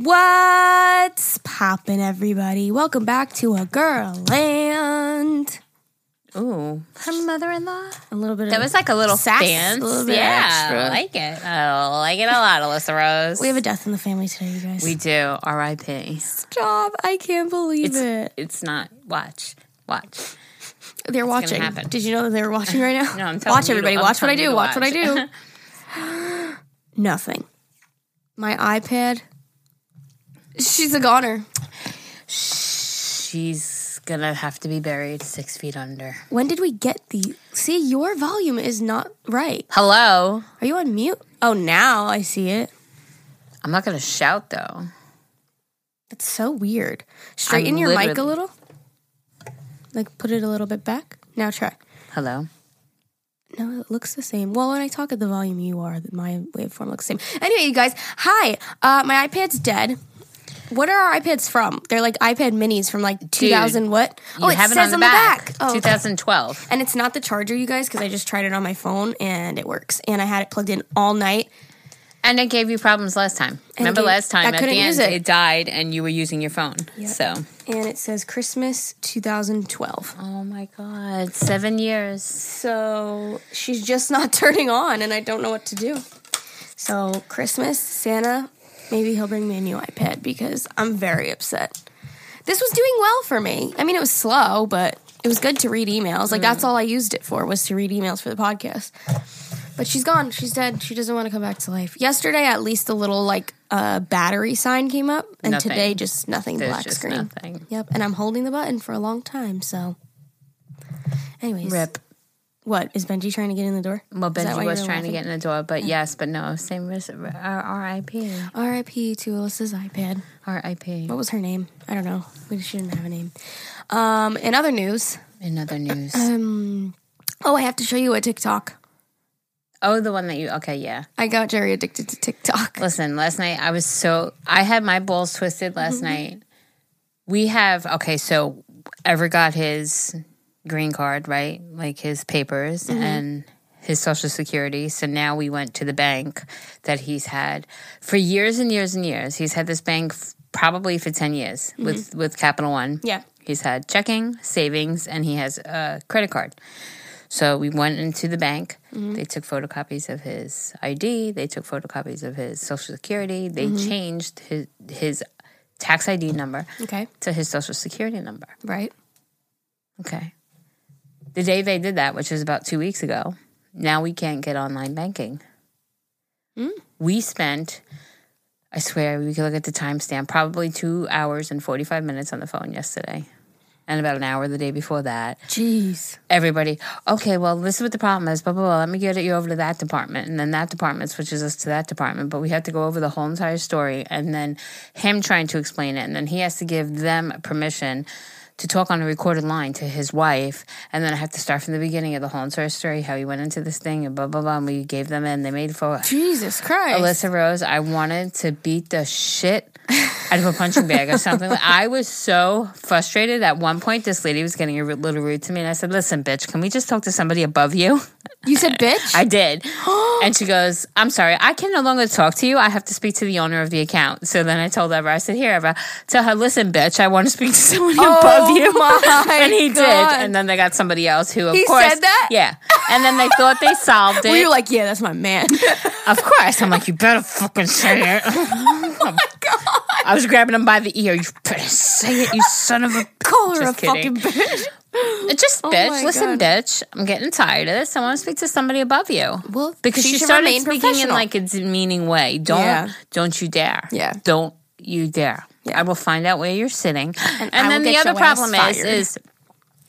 What's poppin', everybody? Welcome back to a girl land. Ooh, her mother-in-law. A little bit. Of that of was like a little sass, dance. A little bit yeah, extra. I like it. I like it a lot, Alyssa Rose. we have a death in the family today, you guys. we do. R.I.P. Stop! I can't believe It's it. it's not. Watch, watch. They're watching. happen. Did you know that they were watching right now? No, I'm telling Watch you to- everybody. I'm watch what I do. Watch what I do. Nothing. My iPad. She's a goner. She's gonna have to be buried six feet under. When did we get the? See, your volume is not right. Hello. Are you on mute? Oh, now I see it. I'm not gonna shout though. That's so weird. Straighten I'm your mic a little. Like put it a little bit back. Now try. Hello. No, it looks the same. Well, when I talk at the volume you are, my waveform looks the same. Anyway, you guys, hi. Uh, my iPad's dead. What are our iPads from? They're like iPad minis from like 2000 what? Oh, it have says it on the back. Oh, okay. 2012. And it's not the charger, you guys, because I just tried it on my phone and it works. And I had it plugged in all night. And it gave you problems last time. Remember gave- last time I at couldn't end use it. it. died and you were using your phone. So. And it says Christmas 2012. Oh my god, seven years. So she's just not turning on, and I don't know what to do. So, Christmas, Santa, maybe he'll bring me a new iPad because I'm very upset. This was doing well for me. I mean, it was slow, but it was good to read emails. Like, that's all I used it for, was to read emails for the podcast. But she's gone. She's dead. She doesn't want to come back to life. Yesterday, at least a little, like, uh, battery sign came up, and Nothing. today, just nothing There's black just screen. nothing. Yep, and I'm holding the button for a long time, so. Anyways. Rip. What is Benji trying to get in the door? Well, Is that why Benji was trying to get in the door, but yes, but no. Same as R.I.P. R.I.P. to Alyssa's iPad. R.I.P. What was her name? I don't know. We she didn't have a name. Um, in other news, In other news. um, oh, I have to show you a TikTok. oh, the one that you. Okay, yeah. I got Geri addicted to TikTok. Listen, last night I was so. I had my balls twisted last Mm-hmm. night. We have. Okay, so Ever got his green card, right? Like his papers Mm-hmm. and his social security. So now we went to the bank that he's had for years and years and years. He's had this bank f- probably for 10 years with, with Capital One. Mm-hmm. Yeah. He's had checking, savings, and he has a credit card. So we went into the bank. Mm-hmm. They took photocopies of his ID. They took photocopies of his social security. They Mm-hmm. changed his his tax ID number Okay. to his social security number. Right. Okay. The day they did that, which was about two weeks ago, now we can't get online banking. Hmm? We spent, I swear, we could look at the timestamp, probably two hours and 45 minutes on the phone yesterday. And about an hour the day before that. Jeez. Everybody, okay, well, this is what the problem is. Blah, blah, blah. Let me get you over to that department. And then that department switches us to that department. But we have to go over the whole entire story. And then him trying to explain it. And then he has to give them permission to talk on a recorded line to his wife. And then I have to start from the beginning of the whole entire story, how he went into this thing and blah, blah, blah. And we gave them in. They made for Jesus Christ. Alyssa Rose, I wanted to beat the shit out of a punching bag or something. I was so frustrated. At one point, this lady was getting a little rude to me, and I said, "Listen, bitch, can we just talk to somebody above you?" You said bitch? I did, and she goes, "I'm sorry, I can no longer talk to you. I have to speak to the owner of the account." So then I told Ever, I said, "Here, Ever, tell her, listen, bitch, I want to speak to somebody oh, above you." my oh and he God. did, and then they got somebody else who, of He course, said that? yeah. And then they thought they solved it. Were you like, yeah, that's my man? Of course. I'm like, you better fucking say it. Oh I was grabbing him by the ear. You better say it, you son of a. Call her Just a fucking bitch. It's Just, Oh bitch. my Listen, God. bitch. I'm getting tired of this. I want to speak to somebody above you. Well, because she she, started speaking in like a demeaning way. Don't, Yeah. don't you dare. Yeah. Don't you dare. Yeah. I will find out where you're sitting. And, will then the other problem is, is,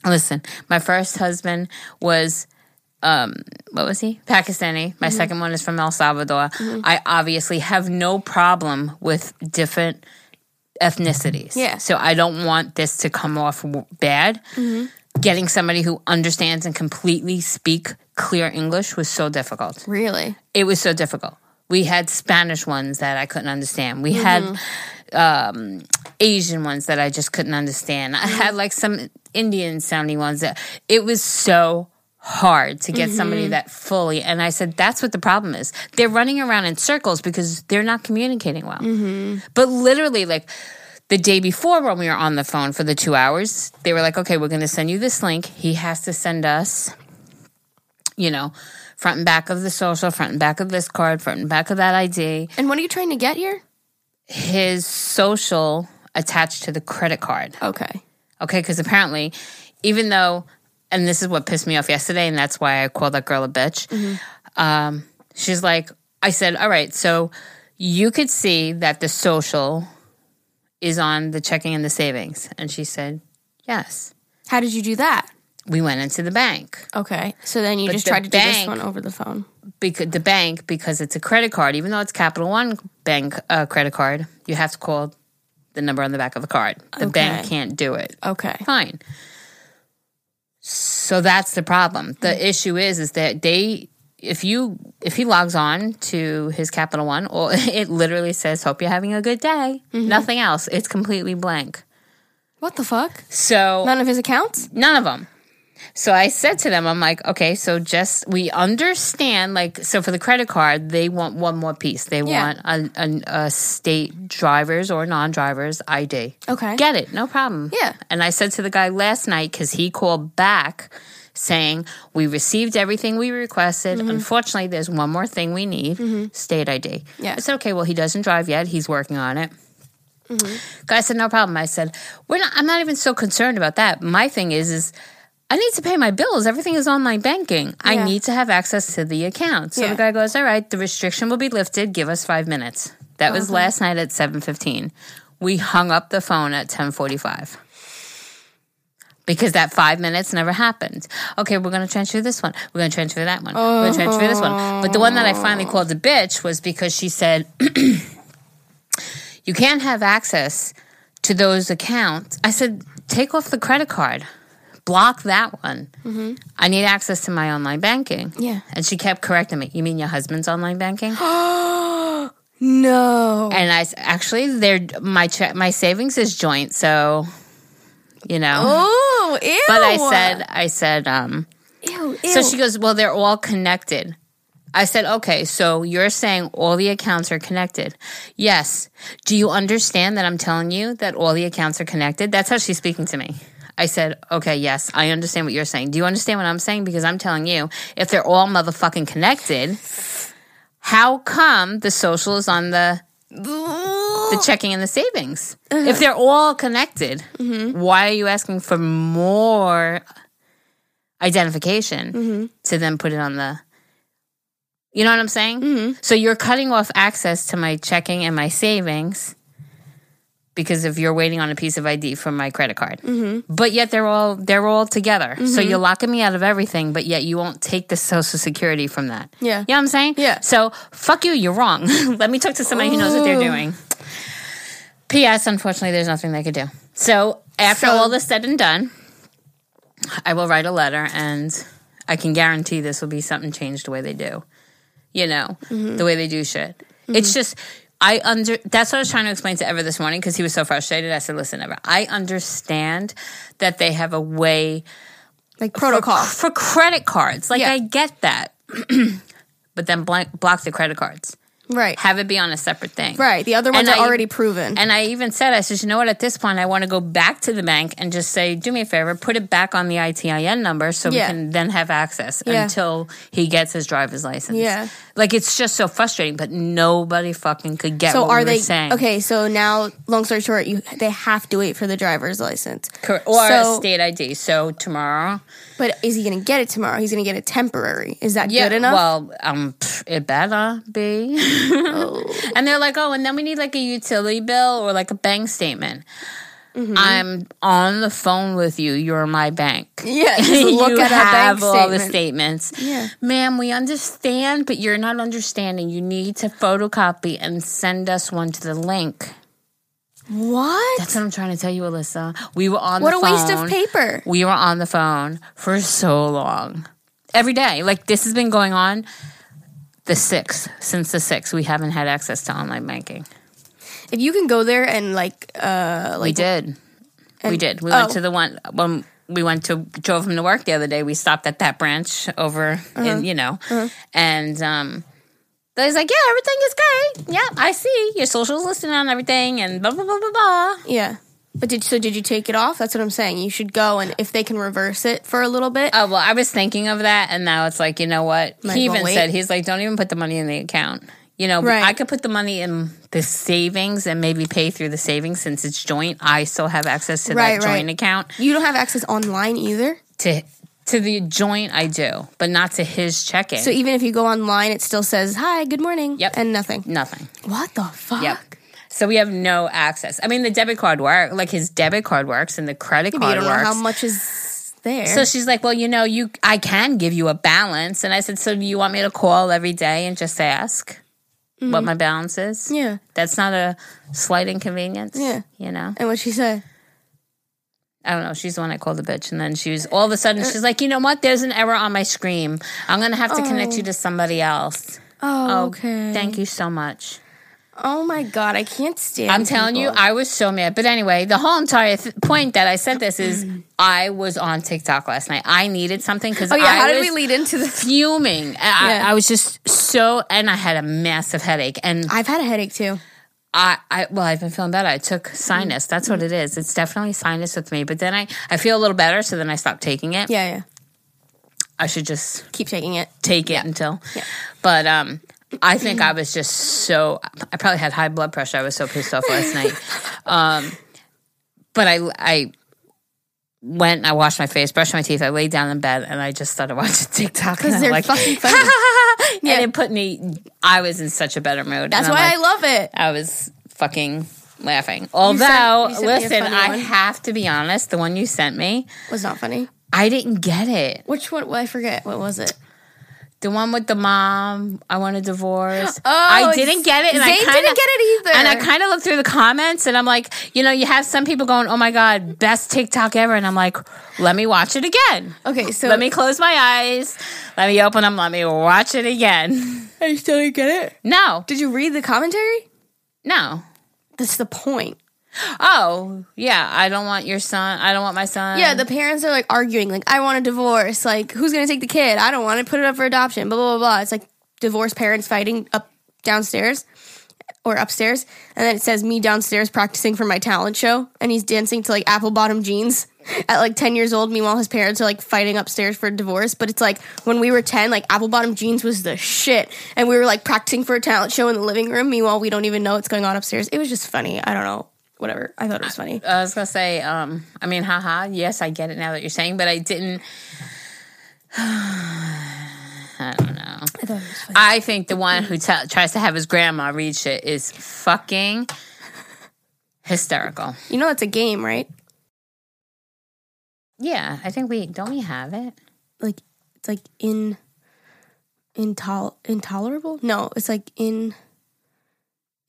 listen, my first husband was um what was he pakistani my Mm-hmm. second one is from el salvador i obviously have no problem with different ethnicities Yeah. so i don't want this to come off bad Mm-hmm. getting somebody who understands and completely speak clear english was so difficult Really? it was so difficult we had spanish ones that i couldn't understand we had um asian ones that i just couldn't understand i had like some indian sounding ones that it was so hard to get somebody that fully and I said that's what the problem is. They're running around in circles because they're not communicating well. But literally like the day before when we were on the phone for the 2 hours, they were like, "Okay, we're going to send you this link. He has to send us you know, front and back of the social, front and back of this card, front and back of that ID, And what are you trying to get here? His social attached to the credit card. Okay. Okay, because apparently, even though, and this is what pissed me off yesterday, and that's why I called that girl a bitch. Um, she's like, I said, all right, so you could see that the social is on the checking and the savings. And she said, yes. How did you do that? We went into the bank. Okay. So then you But just tried to do this one over the phone. because the bank because it's a credit card even though it's capital one bank uh, credit card you have to call the number on the back of the card the bank can't do it Okay. fine so that's the problem the issue is is that they if you if he logs on to his capital one or it literally says hope you're having a good day nothing else it's completely blank What the fuck? so None of his accounts? None of them. So I said to them, I'm like, okay, so just we understand, like, so for the credit card, they want one more piece. They Yeah. want a, a, a state driver's or non driver's ID. Okay. Get it, no problem. Yeah. And I said to the guy last night, because he called back saying, we received everything we requested. Mm-hmm. Unfortunately, there's one more thing we need state ID. Yeah. I said, okay, well, he doesn't drive yet. He's working on it. Guy said, no problem. I said, we're not, I'm not even so concerned about that. My thing is, is I need to pay my bills. Everything is online banking. I need to have access to the account. So Yeah. the guy goes, all right, the restriction will be lifted. Give us five minutes. That was uh-huh. last night at 7.15. We hung up the phone at 10.45 because that five minutes never happened. Okay, we're going to transfer this one. We're going to transfer that one. We're going to transfer this one. But the one that I finally oh. called a bitch was because she said, you can't have access to those accounts. I said, take off the credit card, block that one. I need access to my online banking. Yeah. And she kept correcting me. You mean your husband's online banking? Oh no. and I actually, they're my che- my savings is joint, so you know. Oh, ew. But I said, I said, um, ew, ew. so she goes, well, they're all connected. I said, okay, so you're saying all the accounts are connected. Yes. Do you understand that I'm telling you that all the accounts are connected? That's how she's speaking to me. I said, okay, yes, I understand what you're saying. Do you understand what I'm saying? Because I'm telling you, if they're all motherfucking connected, how come the social is on the the checking and the savings? If they're all connected, why are you asking for more identification to then put it on the you know what i'm saying mm-hmm. so you're cutting off access to my checking and my savings because if you're waiting on a piece of id from my credit card. Mm-hmm. But yet they're all they're all together. So mm-hmm. you're locking me out of everything but yet you won't take the social security from that. Yeah. you know what i'm saying? Yeah. so fuck you you're wrong. Let me talk to somebody who knows what they're doing. Ps unfortunately there's nothing they could do. So after So- all this said and done I will write a letter and I can guarantee this will be something changed the way they do. You know, mm-hmm. the way they do shit. It's just I under that's what I was trying to explain to Ever this morning because he was so frustrated. I said, Listen, Ever, I understand that they have a way like protocol. for credit cards. Like Yeah. I get that. but then blank, block the credit cards. Right. Have it be on a separate thing. Right. The other ones And are I- already proven. And I even said, I said, you know what, at this point, I want to go back to the bank and just say, do me a favor, put it back on the ITIN number so Yeah. we can then have access Yeah. until he gets his driver's license. Yeah. Like, it's just so frustrating, but nobody fucking could get so are we they saying. okay? So now, long story short, you they have to wait for the driver's license. Cor- Or So- a state ID. So tomorrow. But is he going to get it tomorrow? He's going to get it temporary. Is that good enough? Well, um, it better be. And they're like, oh, and then we need like a utility bill or like a bank statement. Mm-hmm. I'm on the phone with you. You're my bank. yeah. Look you at have bank all the statements. Yeah. Ma'am, we understand, but you're not understanding. You need to photocopy and send us one to the link. What? That's what I'm trying to tell you, Alyssa. We were on What the phone. What a waste of paper. We were on the phone for so long. Every day. Like this has been going on the sixth. Since the sixth, we haven't had access to online banking. If you can go there and like, uh, We like did. we did. We went oh. to the one when we went to drove him to work the other day. We stopped at that branch over Uh-huh. in you know, and um, he's like, "Yeah, everything is great. Yeah, I see your socials listed on everything, and blah blah blah blah blah." Yeah. But did so did you take it off? That's what I'm saying. You should go and if they can reverse it for a little bit. Oh well, I was thinking of that, and now it's like, you know what? Might he even wait. said he's like, don't even put the money in the account. You know, Right. I could put the money in the savings and maybe pay through the savings since it's joint. I still have access to Right, that joint right. account. You don't have access online either. To to the joint, I do, but not to his checking. So even if you go online, it still says hi, good morning, Yep. and nothing. Nothing. What the fuck? Yep. So we have no access. I mean, the debit card work, like his debit card works, and the credit you card don't know works. how much is there. So she's like, "Well, you know, you I can give you a balance." And I said, "So do you want me to call every day and just ask what my balance is?" Mm-hmm. yeah. That's not a slight inconvenience. Yeah. You know? And what she said? I don't know. She's the one I called the bitch. And then she was all of a sudden, she's like, you know what? There's an error on my screen. I'm going to have to connect you to somebody else. Oh, okay. Thank you so much. Oh my god, I can't stand. I'm telling you. I was so mad. But anyway, the whole entire th- point that I said this is I was on TikTok last night. I needed something because Oh yeah, I how did we lead into this? fuming. I, Yeah. I was just so, and I had a massive headache. And I've had a headache too. I, I well, I've been feeling better. I took sinus. That's what it is. It's definitely sinus with me. But then I, I feel a little better, so then I stopped taking it. Yeah, yeah. I should just Keep taking it. take it until. Yeah. But um, I think I was just so. I probably had high blood pressure. I was so pissed off last night. Um, but I I went. I washed my face, brushed my teeth. I laid down in bed, and I just started watching TikTok. Because and they're like, fucking funny. Yeah. and it put me. I was in such a better mood. That's why like, I love it. I was fucking laughing. Although, sent a listen, I one. have to be honest. The one you sent me, Was not funny. I didn't get it. Which one? Well, I forget. What was it? The one with the mom, I want a divorce. Oh, I didn't get it, and Zane I kinda, didn't get it either. And I kind of looked through the comments, and I'm like, you know, you have some people going, "Oh my god, best TikTok ever," and I'm like, let me watch it again. Okay, so Let me close my eyes. Let me open them. Let me watch it again. I still didn't get it. No, Did you read the commentary? no. That's the point. Oh, yeah. I don't want your son. I don't want my son. Yeah, the parents are like arguing, like, I want a divorce. Like, who's gonna take the kid? I don't want to put it up for adoption. Blah blah blah. blah. It's like divorced parents fighting up downstairs or upstairs, and then it says me downstairs practicing for my talent show, and he's dancing to like apple bottom jeans at like ten years old. Meanwhile, his parents are like fighting upstairs for divorce. But it's like when we were ten, like apple bottom jeans was the shit, and we were like practicing for a talent show in the living room. Meanwhile, we don't even know what's going on upstairs. It was just funny. I don't know. Whatever. I thought it was funny. I was gonna say, um, I mean, haha, yes, I get it now that you're saying, but I didn't. I don't know. I thought it was funny. I think the one who t- tries to have his grandma read shit is fucking hysterical. You know, it's a game, right? Yeah, I think we don't we have it. like it's like in intol intolerable no it's like in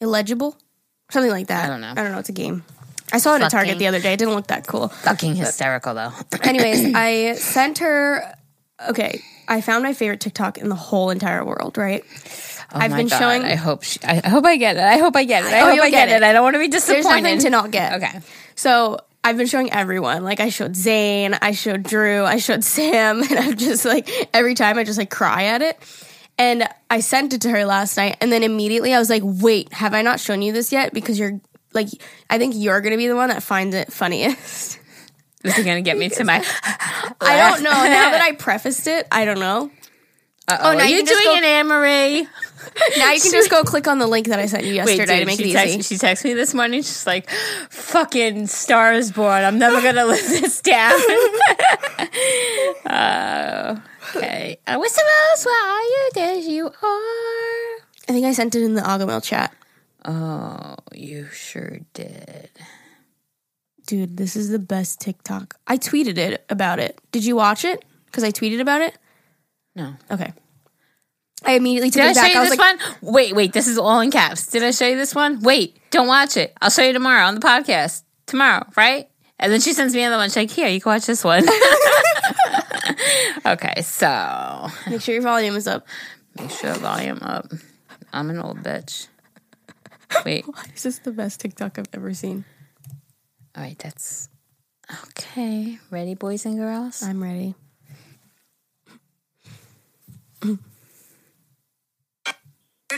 illegible something like that I don't know. i don't know it's a game i saw it at target the other day it didn't look that cool Fucking hysterical though. anyways i sent her okay i found my favorite tiktok in the whole entire world right Oh I've my been God, showing- I hope. She, I hope I get it. I hope I get it. Oh, I Oh, hope I get, it. it. I don't want to be there's disappointed. nothing to not get Okay. so I've been showing everyone. Like I showed Zane, I showed Drew, I showed Sam, and I'm just like every time I just like cry at it. And I sent it to her last night, and then immediately I was like, "Wait, have I not shown you this yet?" Because you're like, I think you're gonna be the one that finds it funniest. This is gonna get me to my. I don't know. Now that I prefaced it, I don't know. oh, now are you you doing go- an Anne Marie? Now you can just go click on the link that I sent you yesterday to dude, make she it text- easy. she texted me this morning. She's like, "Fucking stars born. I'm never gonna live this down." Oh, okay. I else where are you? There you are. I think I sent it in the Agamail chat. Oh, you sure did. Dude, this is the best TikTok. I tweeted it about it. Did you watch it? Because I tweeted about it. No. Okay. I immediately took Did I it show back. you I was this like, one? Wait, wait. This is all in caps. Did I show you this one? Wait, don't watch it. I'll show you tomorrow on the podcast. Tomorrow, right? And then she sends me another one. She's like, "Here, you can watch this one." okay, so make sure your volume is up. make sure volume up. I'm an old bitch. Wait. This is the best TikTok I've ever seen. All right, that's Okay, ready, boys and girls? I'm ready. Your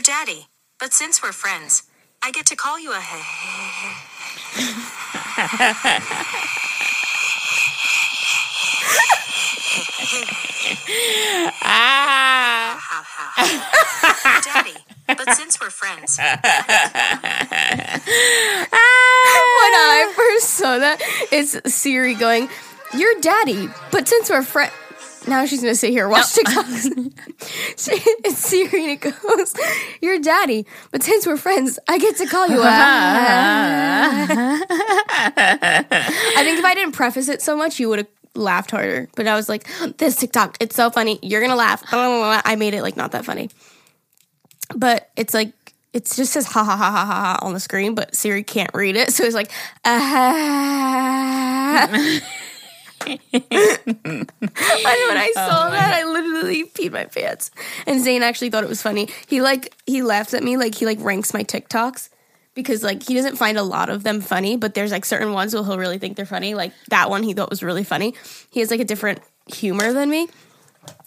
daddy. But since we're friends, I get to call you a Ah! how how. Daddy. But since we're friends, when I first saw that, it's Siri going, "Your daddy." But since we're friends, now she's gonna sit here and watch TikToks. She- it's Siri and it goes, "Your daddy." But since we're friends, I get to call you. a I think if I didn't preface it so much, you would have laughed harder. But I was like, "This TikTok, it's so funny. You're gonna laugh." I made it like not that funny, but it's like. It just says ha ha ha ha ha ha on the screen, but Siri can't read it, so it's like ah. and when I saw that, I literally peed my pants. And Zane actually thought it was funny. He like he laughs at me like he like ranks my TikToks because like he doesn't find a lot of them funny, but there's like certain ones where he'll really think they're funny. Like that one he thought was really funny. He has like a different humor than me.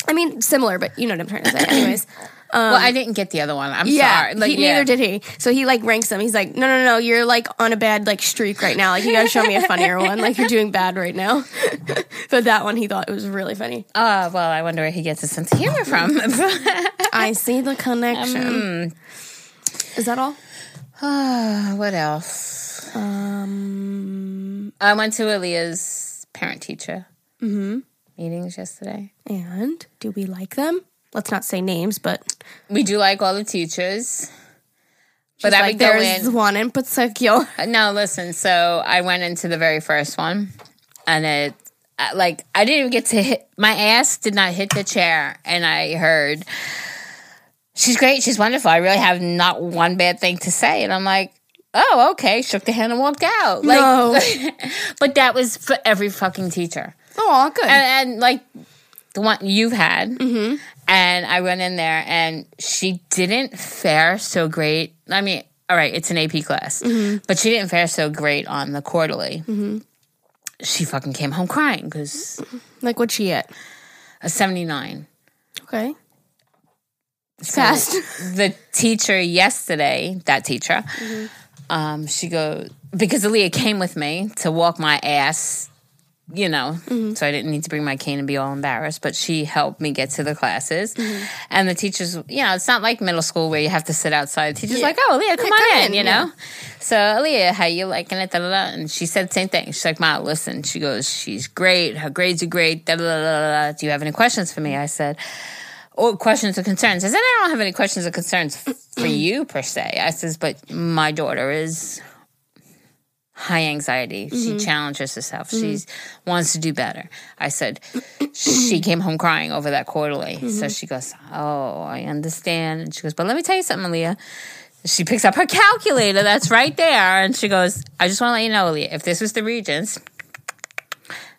I mean, similar, but you know what I'm trying to say. Anyways, um, well, I didn't get the other one. I'm yeah, sorry. Like, he, yeah. neither did he. So he like ranks them. He's like, no, no, no, you're like on a bad like streak right now. Like you gotta show me a funnier one. Like you're doing bad right now. but that one he thought it was really funny. Oh, well, I wonder where he gets his sense of humor from. I see the connection. Um, Is that all? Ah, what else? Um, I went to Aaliyah's parent teacher meetings yesterday. and do we like them? Let's not say names, but We do like all the teachers. But She's I like, would go there's in. one in particular. No, listen. So I went into the very first one, and it, uh, like, I didn't even get to hit. My ass did not hit the chair, and I heard, "She's great. She's wonderful. I really have not one bad thing to say." And I'm like, "Oh, okay." Shook the hand and walked out. Like, No. but that was for every fucking teacher, Oh, good. and, and like the one you've had. Mm-hmm. And I went in there, and she didn't fare so great. I mean, all right, it's an AP class, mm-hmm. but she didn't fare so great on the quarterly. Mm-hmm. She fucking came home crying because like what'd she at? a 79. Okay. Fast. The teacher yesterday, that teacher, mm-hmm. um, she goes, because Aaliyah came with me to walk my ass, you know, mm-hmm. so I didn't need to bring my cane and be all embarrassed, but she helped me get to the classes. Mm-hmm. And the teachers, you know, it's not like middle school where you have to sit outside. The teacher's Yeah. like, oh, Aaliyah, come Yeah, on come in, in, you yeah. know? So, Aaliyah, how you liking it? Da, da, da. And she said the same thing. She's like, Ma, listen. She goes, she's great. Her grades are great. Da, da, da, da, da. Do you have any questions for me? I said, or questions or concerns. I said, I don't have any questions or concerns for you per se. I says, but my daughter is high anxiety. She mm-hmm. challenges herself. Mm-hmm. She wants to do better. I said, she came home crying over that quarterly. So mm-hmm. she goes, oh, I understand. And she goes, but let me tell you something, Aaliyah. She picks up her calculator that's right there, and she goes, I just want to let you know, Aaliyah, if this was the Regents,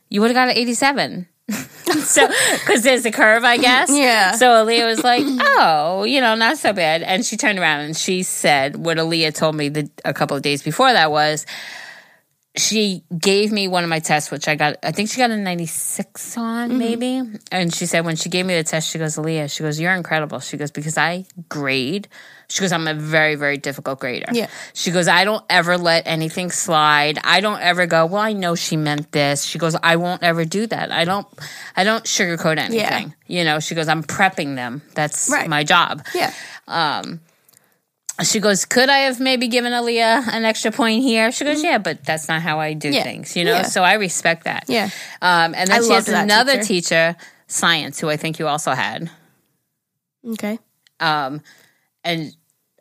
you would have got an 87. so, because there's a curve, I guess. Yeah. So Aaliyah was like, oh, you know, not so bad. And she turned around and she said what Aaliyah told me the, a couple of days before that was she gave me one of my tests, which I got, I think she got a 96 on, Mm-hmm. maybe. And she said, when she gave me the test, she goes, Aaliyah, she goes, you're incredible. She goes, because I grade. She goes, I'm a very, very difficult grader. Yeah. She goes, I don't ever let anything slide. I don't ever go, well, I know she meant this. She goes, I won't ever do that. I don't, I don't sugarcoat anything. You know, she goes, I'm prepping them. That's Right. my job. yeah. She goes, could I have maybe given Aaliyah an extra point here? She goes, yeah, but that's not how I do Mm-hmm. Yeah. things, you know? Yeah. So I respect that. Yeah. Um, and then I she has another teacher. teacher, science, who I think you also had. Okay. Um, and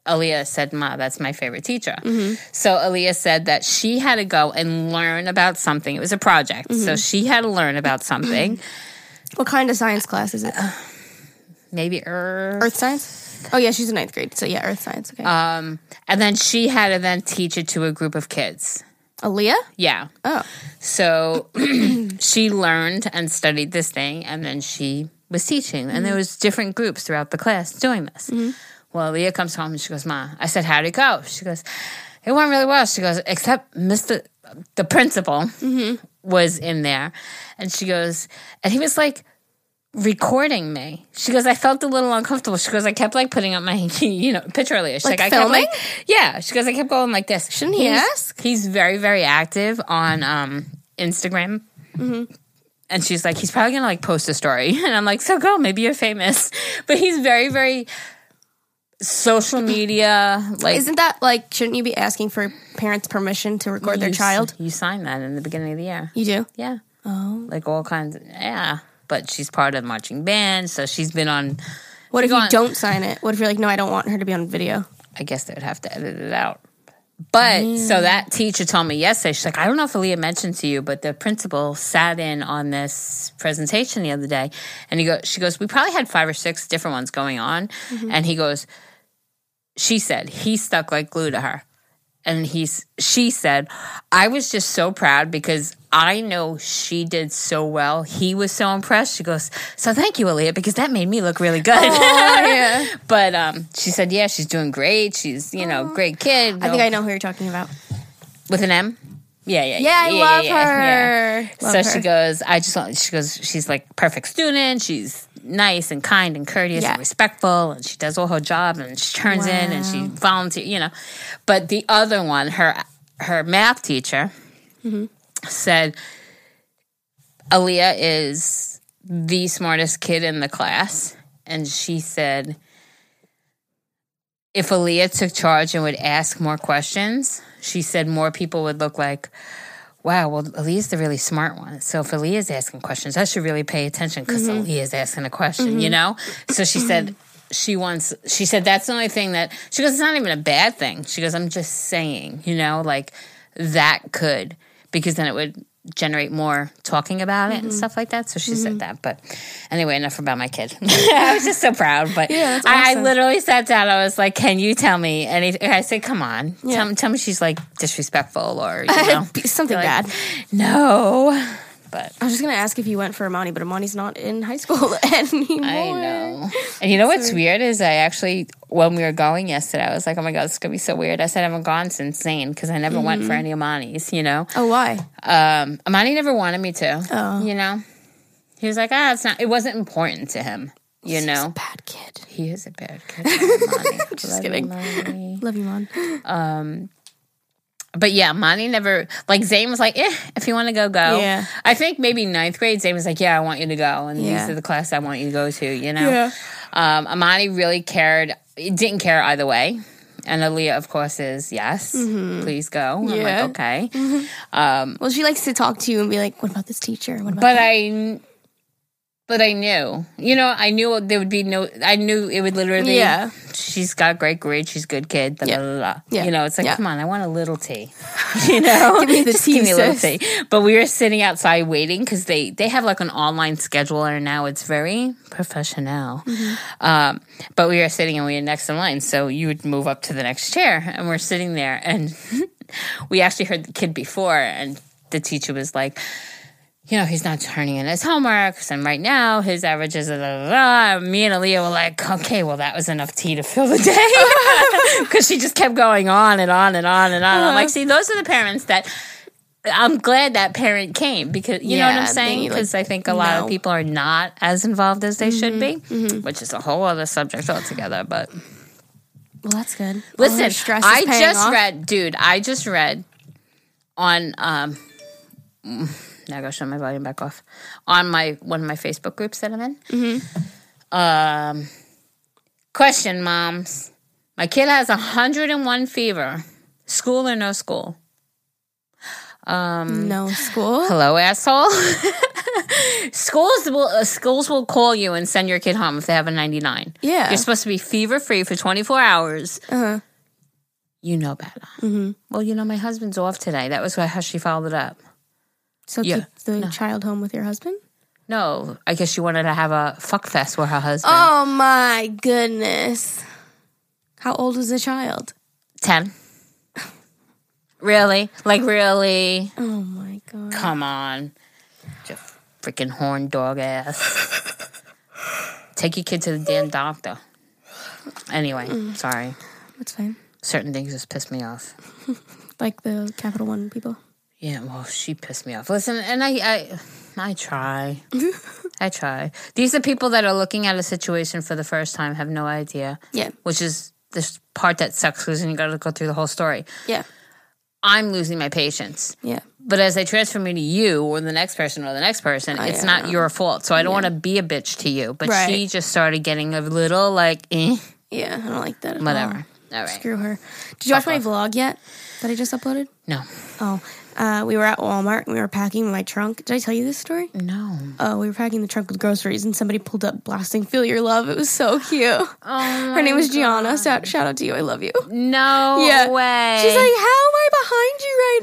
Aaliyah said, Ma, that's my favorite teacher. Mm-hmm. So Aaliyah said that she had to go and learn about something. It was a project. Mm-hmm. So she had to learn about something. What kind of science class is it? Maybe Earth. Earth science? Oh yeah, she's in ninth grade. So yeah, earth science. Okay. Um, and then she had to then teach it to a group of kids. Aaliyah? Yeah. Oh. So she learned and studied this thing, and then she was teaching, and there mm-hmm. was different groups throughout the class doing this. Mm-hmm. Well, Aaliyah comes home and she goes, "Ma," I said, "How'd it go?" She goes, "It went really well." She goes, "Except Mister the principal mm-hmm. was in there, and she goes, and he was like recording me. She goes, I felt a little uncomfortable. She goes, I kept like putting up my, you know, picture earlier. She's Like like, I kept filming? like, yeah. She goes, I kept going like this. Shouldn't he He's- ask? He's very, very active on um Instagram. And she's like, he's probably gonna like post a story. And I'm like, so go, maybe you're famous. But he's very, very social media. Like, Isn't that like? Shouldn't you be asking for parents' permission to record their you child? You signed that in the beginning of the year. You do. Yeah. Oh. Like all kinds of, yeah. But she's part of the marching band. So she's been on, What if you on. don't sign it? What if you're like, no, I don't want her to be on video? I guess they would have to edit it out. But so that teacher told me yesterday, she's like, I don't know if Aaliyah mentioned to you, but the principal sat in on this presentation the other day, and he goes, she goes, we probably had five or six different ones going on, mm-hmm. and he goes, she said he stuck like glue to her, and he's she said, I was just so proud because I know she did so well. He was so impressed. She goes, so thank you, Aaliyah, because that made me look really good. yeah. But um, she said, yeah, she's doing great. She's, you know, great kid. I think I know who you're talking about. With an M? Yeah, yeah. Yeah, I love her. Love so her. she goes, I just want, she goes, she's like perfect student. She's nice and kind and courteous Yeah. and respectful. And she does all her job and she turns in and she Wow. volunteers, you know. But the other one, her, her math teacher Mm-hmm. said, Aaliyah is the smartest kid in the class. And she said, if Aaliyah took charge and would ask more questions, she said more people would look like, wow, well, Aaliyah's the really smart one. So if Aaliyah's asking questions, I should really pay attention because mm-hmm. Aaliyah's asking a question, you mm-hmm. know? So she said, mm-hmm. she wants, she said, that's the only thing that, she goes, it's not even a bad thing. She goes, I'm just saying, you know, like that could, because then it would generate more talking about it and mm-hmm. stuff like that. So she said mm-hmm. that. But anyway, enough about my kid. I was just so proud. But Yeah, that's I, I literally sat down. I was like, "Can you tell me anything?" I said, "Come on, Yeah. tell, me- tell me she's like disrespectful or you know Something like, bad. no." But I was just gonna ask if you went for Amani, but Amani's not in high school anymore. I know. And you know what's weird is I actually, when we were going yesterday, I was like, "Oh my god, this is gonna be so weird." I said, "I haven't gone since Zane because I never went for any Amani's." You know, Oh, why? um, Amani never wanted me to. Oh. You know, he was like, "Ah, it's not." It wasn't important to him. You know, Bad kid. he is a bad kid. Just Love kidding. Love you, Mon. But yeah, Monty never like Zane was like, eh, if you want to go, go. Yeah. I think maybe ninth grade, Zane was like, yeah, I want you to go, and Yeah. these are the class I want you to go to. You know, Yeah. um, Amani really cared, didn't care either way. And Aaliyah, of course, is yes, please go. I'm Mm-hmm. Yeah. like, okay. Well, she likes to talk to you and be like, "What about this teacher? What about?" But that?" I, but I knew, you know, I knew there would be no, I knew it would literally, Yeah. she's got great grades, she's a good kid, blah, Yeah. blah, blah. Yeah. You know, it's like, Yeah. come on, I want a little tea. You know, Give me the Just tea, give me a little tea. But we were sitting outside waiting because they they have like an online scheduler now. It's very professional. Mm-hmm. Um, but we were sitting and we were next in line, so you would move up to the next chair, and we're sitting there, and we actually heard the kid before, and the teacher was like you know, he's not turning in his homework. And right now, his average is, blah, blah, blah. me and Aaliyah were like, okay, well, that was enough tea to fill the day. Because she just kept going on and on and on and on. I'm like, uh-huh. see, those are the parents that I'm glad that parent came because, you know what I'm saying? need, like, Because I think a lot know. of people are not as involved as they should mm-hmm, be, mm-hmm. which is a whole other subject altogether. But well, that's good. Listen, I just off. read, dude. I just read on um. Now I gotta shut my volume back off. On my one of my Facebook groups that I'm in. Mm-hmm. Um, question, moms. My kid has 101 fever. School or no school? no school. Hello, asshole. schools will uh, schools will call you and send your kid home if they have a 99. Yeah. You're supposed to be fever free for 24 hours. Uh-huh. You know better. Mm-hmm. Well, you know, my husband's off today. That was why- how she followed it up. So Yeah. keep the child home with your husband. No, I guess she wanted to have a fuck fest with her husband. Oh my goodness! How old was the child? 10. Really? Like, really? Oh my god! Come on. Just freaking horn dog ass. Take your kid to the damn doctor. Anyway, mm. sorry. That's fine. Certain things just piss me off. Like the Capital One people. Yeah, well, she pissed me off. Listen, and I, I, I try, I try. These are people that are looking at a situation for the first time, have no idea. Yeah. which is this part that sucks because you got to go through the whole story. Yeah. I'm losing my patience. Yeah. But as I transfer me to you or the next person or the next person, it's yeah. not your fault. So I don't want to be a bitch to you. But Right. she just started getting a little like, eh, Yeah. I don't like that. At whatever. all. All right. Screw her. Did you watch my vlog yet that I just uploaded? No, Oh, uh, we were at Walmart and we were packing my trunk. Did I tell you this story? no. Oh, we were packing the trunk with groceries and somebody pulled up blasting Feel Your Love. It was so cute. Oh, Her name was Gianna. Shout, shout out to you. I love you. no Yeah. way. She's like, How am I behind you right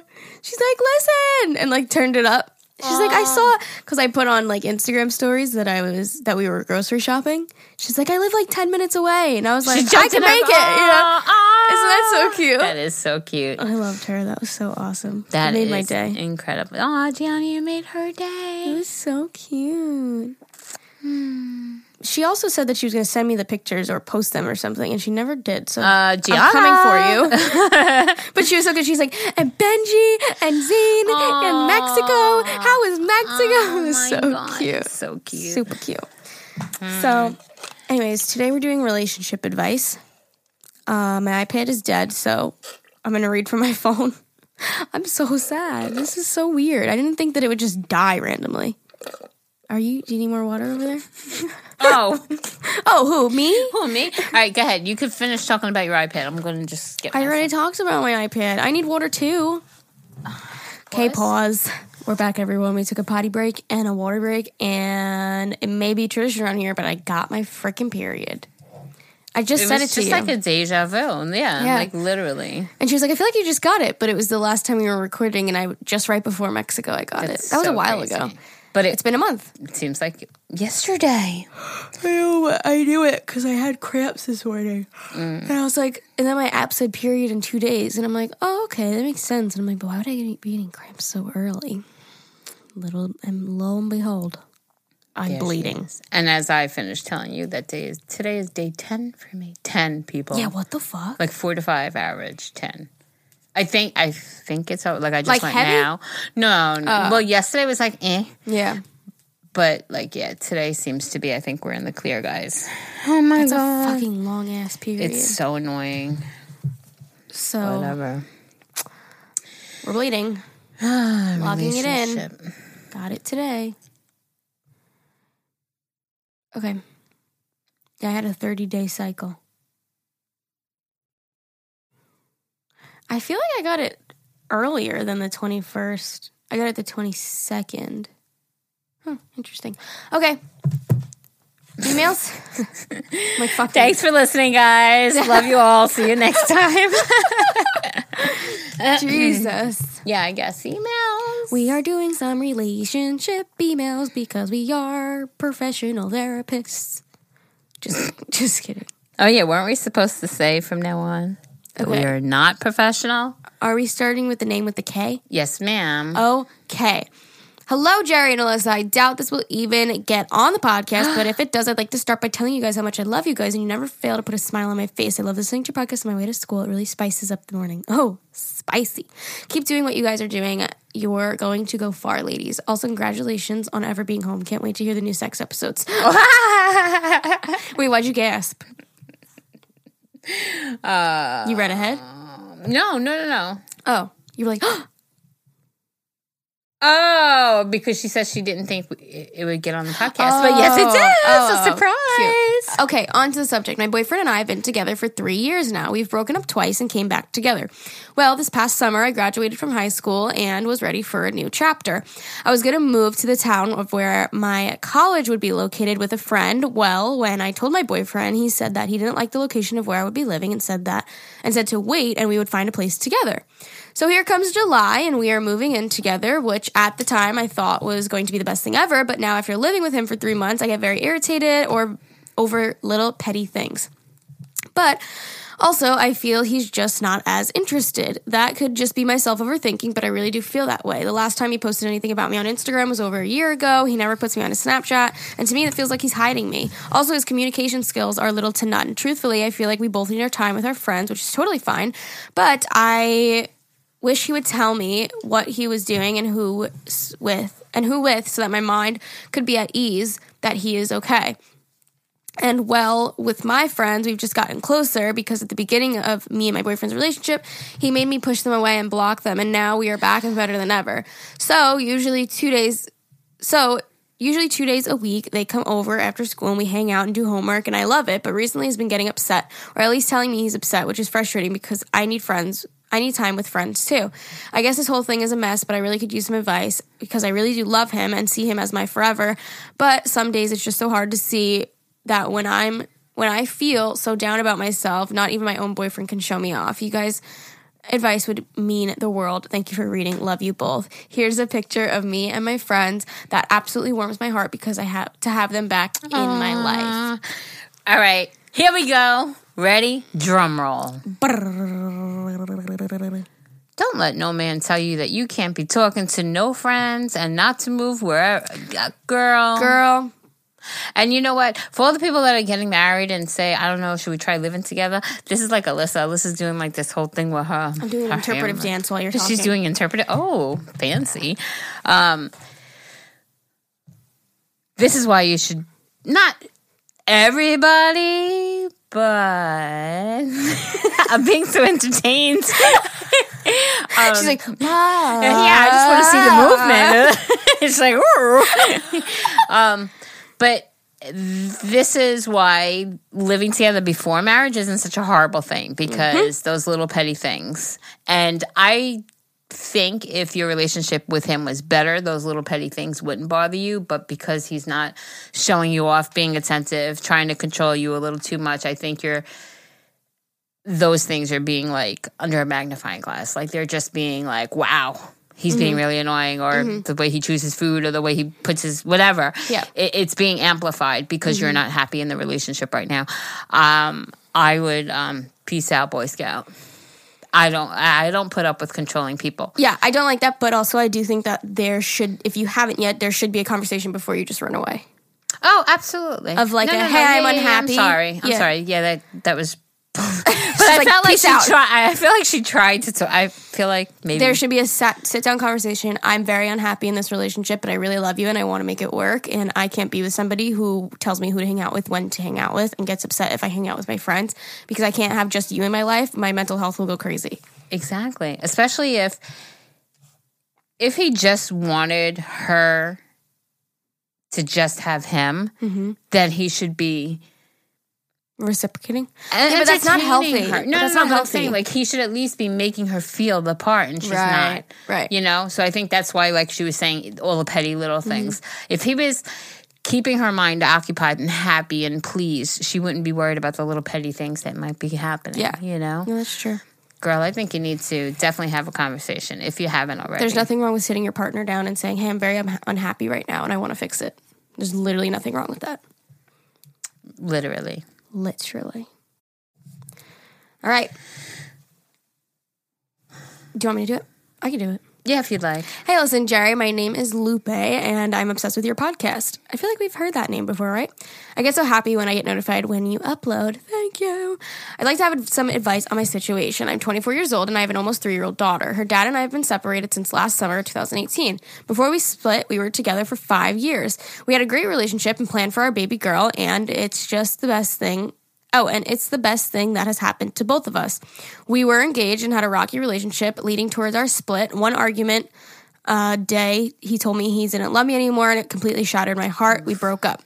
now? She's like, Listen. And like turned it up. She's like, I saw because I put on like Instagram stories that I was that we were grocery shopping. She's like, I live like ten minutes away, and I was like, I can make it. You know? Oh, Isn't that so cute? That is so cute. I loved her. That was so awesome. That That made my day. incredible. Oh, Gianna, you made her day. It was so cute. She also said that she was going to send me the pictures or post them or something, and she never did. So Uh, Gianna. I'm coming for you. but she was so good. She's like, and Benji and Zane in Mexico. How is Mexico? it was Oh so God, cute. So cute. Super cute. So, anyways, today we're doing relationship advice. Uh, my iPad is dead, so I'm going to read from my phone. I'm so sad. This is so weird. I didn't think that it would just die randomly. Are you? Do you need more water over there? Oh, Oh, who? Me? who, me? All right, go ahead. You can finish talking about your iPad. I'm going to just skip. I already talked about my iPad. I need water too. Okay, pause. We're back, everyone. We took a potty break and a water break, and it may be tradition around here, but I got my freaking period. I just It said it to you. It's just like a deja vu. Yeah, Yeah. like literally. and she was like, I feel like you just got it, but it was the last time we were recording, and I just right before Mexico, I got That's it. That was so a while crazy. ago. But It's it, been a month. it seems like yesterday. I know, I knew it because I had cramps this morning. Mm. And I was like, and then my app said period in two days. And I'm like, oh, okay, that makes sense. And I'm like, but why would I be getting cramps so early? Little, and lo and behold, I'm There bleeding. And as I finished telling you, that day is today is day ten for me. Ten people. Yeah, what the fuck? like four to five average ten. I think I think it's like I just Like went heavy? now. No, no. well, yesterday was like eh, yeah. but like yeah, today seems to be. I think we're in the clear, guys. Oh my It's a god, fucking long ass period. it's so annoying. so Whatever. we're bleeding. Logging it in. Got it today. Okay. Yeah, I had a 30 day cycle. I feel like I got it earlier than the 21st. I got it the 22nd. Hmm, interesting. Okay. Emails? Like, fuck Thanks for listening, guys. Love you all. See you next time. Jesus. yeah, I guess emails. We are doing some relationship emails because we are professional therapists. Just, just kidding. Oh yeah, weren't we supposed to say from now on that we are not professional? Are we starting with the name with the K? Yes, ma'am. Okay. Hello, Geri and Alyssa. I doubt this will even get on the podcast, but if it does, I'd like to start by telling you guys how much I love you guys, and you never fail to put a smile on my face. I love listening to your podcast on my way to school. It really spices up the morning. Oh, spicy. Keep doing what you guys are doing. You're going to go far, ladies. Also, congratulations on Ever being home. Can't wait to hear the new sex episodes. Wait, why'd you gasp? Uh, you read ahead? no, no, no, no. Oh, you were like, Oh, Oh, because she says she didn't think it would get on the podcast, but yes, it Oh, did. oh, a surprise. cute. Okay, on to the subject. My boyfriend and I have been together for three years now. We've broken up twice and came back together. Well, this past summer, I graduated from high school and was ready for a new chapter. I was going to move to the town of where my college would be located with a friend. Well, when I told my boyfriend, he said that he didn't like the location of where I would be living and said that and said to wait and we would find a place together. So here comes July, and we are moving in together, which at the time I thought was going to be the best thing ever. But now, after living with him for three months, I get very irritated or over little petty things. But also, I feel he's just not as interested. That could just be myself overthinking, but I really do feel that way. The last time he posted anything about me on Instagram was over a year ago. He never puts me on a Snapchat, and to me, it feels like he's hiding me. Also, his communication skills are little to none. Truthfully, I feel like we both need our time with our friends, which is totally fine. But I wish he would tell me what he was doing and who with and who with so that my mind could be at ease that he is okay. And well, with my friends, we've just gotten closer because at the beginning of me and my boyfriend's relationship, he made me push them away and block them. And now we are back and better than ever. So, usually two days, so usually two days a week, they come over after school and we hang out and do homework. And I love it. But recently he's been getting upset, or at least telling me he's upset, which is frustrating because I need friends. I need time with friends too. I guess this whole thing is a mess, but I really could use some advice because I really do love him and see him as my forever. But some days it's just so hard to see that when I'm when I feel so down about myself, not even my own boyfriend can show me off. You guys advice would mean the world. Thank you for reading. Love you both. Here's a picture of me and my friends that absolutely warms my heart because I have to have them back in my life. All right, here we go. Ready? Drum roll. Don't let no man tell you that you can't be talking to no friends and not to move wherever. Girl. Girl, And you know what? For all the people that are getting married and say, I don't know, should we try living together? This is like Alyssa. Alyssa's doing like this whole thing with her. I'm doing her interpretive dance while you're talking. She's doing interpretive. Oh, fancy. Um, this is why you should not everybody, but I'm being so entertained. She's like, "Ah." yeah, I just want to see the movement. it's like, um, but this is why living together before marriage isn't such a horrible thing because those little petty things. And I think if your relationship with him was better, those little petty things wouldn't bother you. But because he's not showing you off, being attentive, trying to control you a little too much, I think you're those things are being like under a magnifying glass. Like they're just being like, wow, he's being really annoying, or the way he chooses food, or the way he puts his whatever. Yeah. It, it's being amplified because you're not happy in the relationship right now. Um, I would um, peace out, Boy Scout. I don't. I don't put up with controlling people. Yeah, I don't like that, but also I do think that there should, if you haven't yet, there should be a conversation before you just run away. Oh, absolutely. Of like a, "Hey, I'm unhappy." I'm sorry. I'm Yeah. sorry. Yeah, that that was. But I like, felt like she out." tried. I feel like she tried to. I feel like maybe There should be a sat, sit down conversation. I'm very unhappy in this relationship, but I really love you and I want to make it work. And I can't be with somebody who tells me who to hang out with, when to hang out with, and gets upset if I hang out with my friends because I can't have just you in my life. My mental health will go crazy. Exactly. Especially if if he just wanted her to just have him, Mm-hmm. then he should be Reciprocating. and Yeah, but that's not healthy. her. No, that's no, not no, healthy. saying like he should at least be making her feel the part, and she's Right, not. right. Mm-hmm. You know. So I think that's why, like she was saying, all the petty little things. If he was keeping her mind occupied and happy and pleased, she wouldn't be worried about the little petty things that might be happening. Yeah. You know, Yeah, that's true. girl, I think you need to definitely have a conversation if you haven't already. There's nothing wrong with sitting your partner down and saying, "Hey, I'm very un- unhappy right now, and I want to fix it." There's literally nothing wrong with that. literally. Literally. All right. Do you want me to do it? I can do it. Yeah, if you'd like. Hey, listen, Geri. My name is Lupe, and I'm obsessed with your podcast. I feel like we've heard that name before, right? I get so happy when I get notified when you upload. Thank you. I'd like to have some advice on my situation. I'm 24 years old, and I have an almost three year old daughter. Her dad and I have been separated since last summer, 2018. Before we split, we were together for five years. We had a great relationship and planned for our baby girl, and it's just the best thing Oh, and it's the best thing that has happened to both of us. We were engaged and had a rocky relationship leading towards our split. One argument uh, day, he told me he didn't love me anymore, and it completely shattered my heart. We broke up.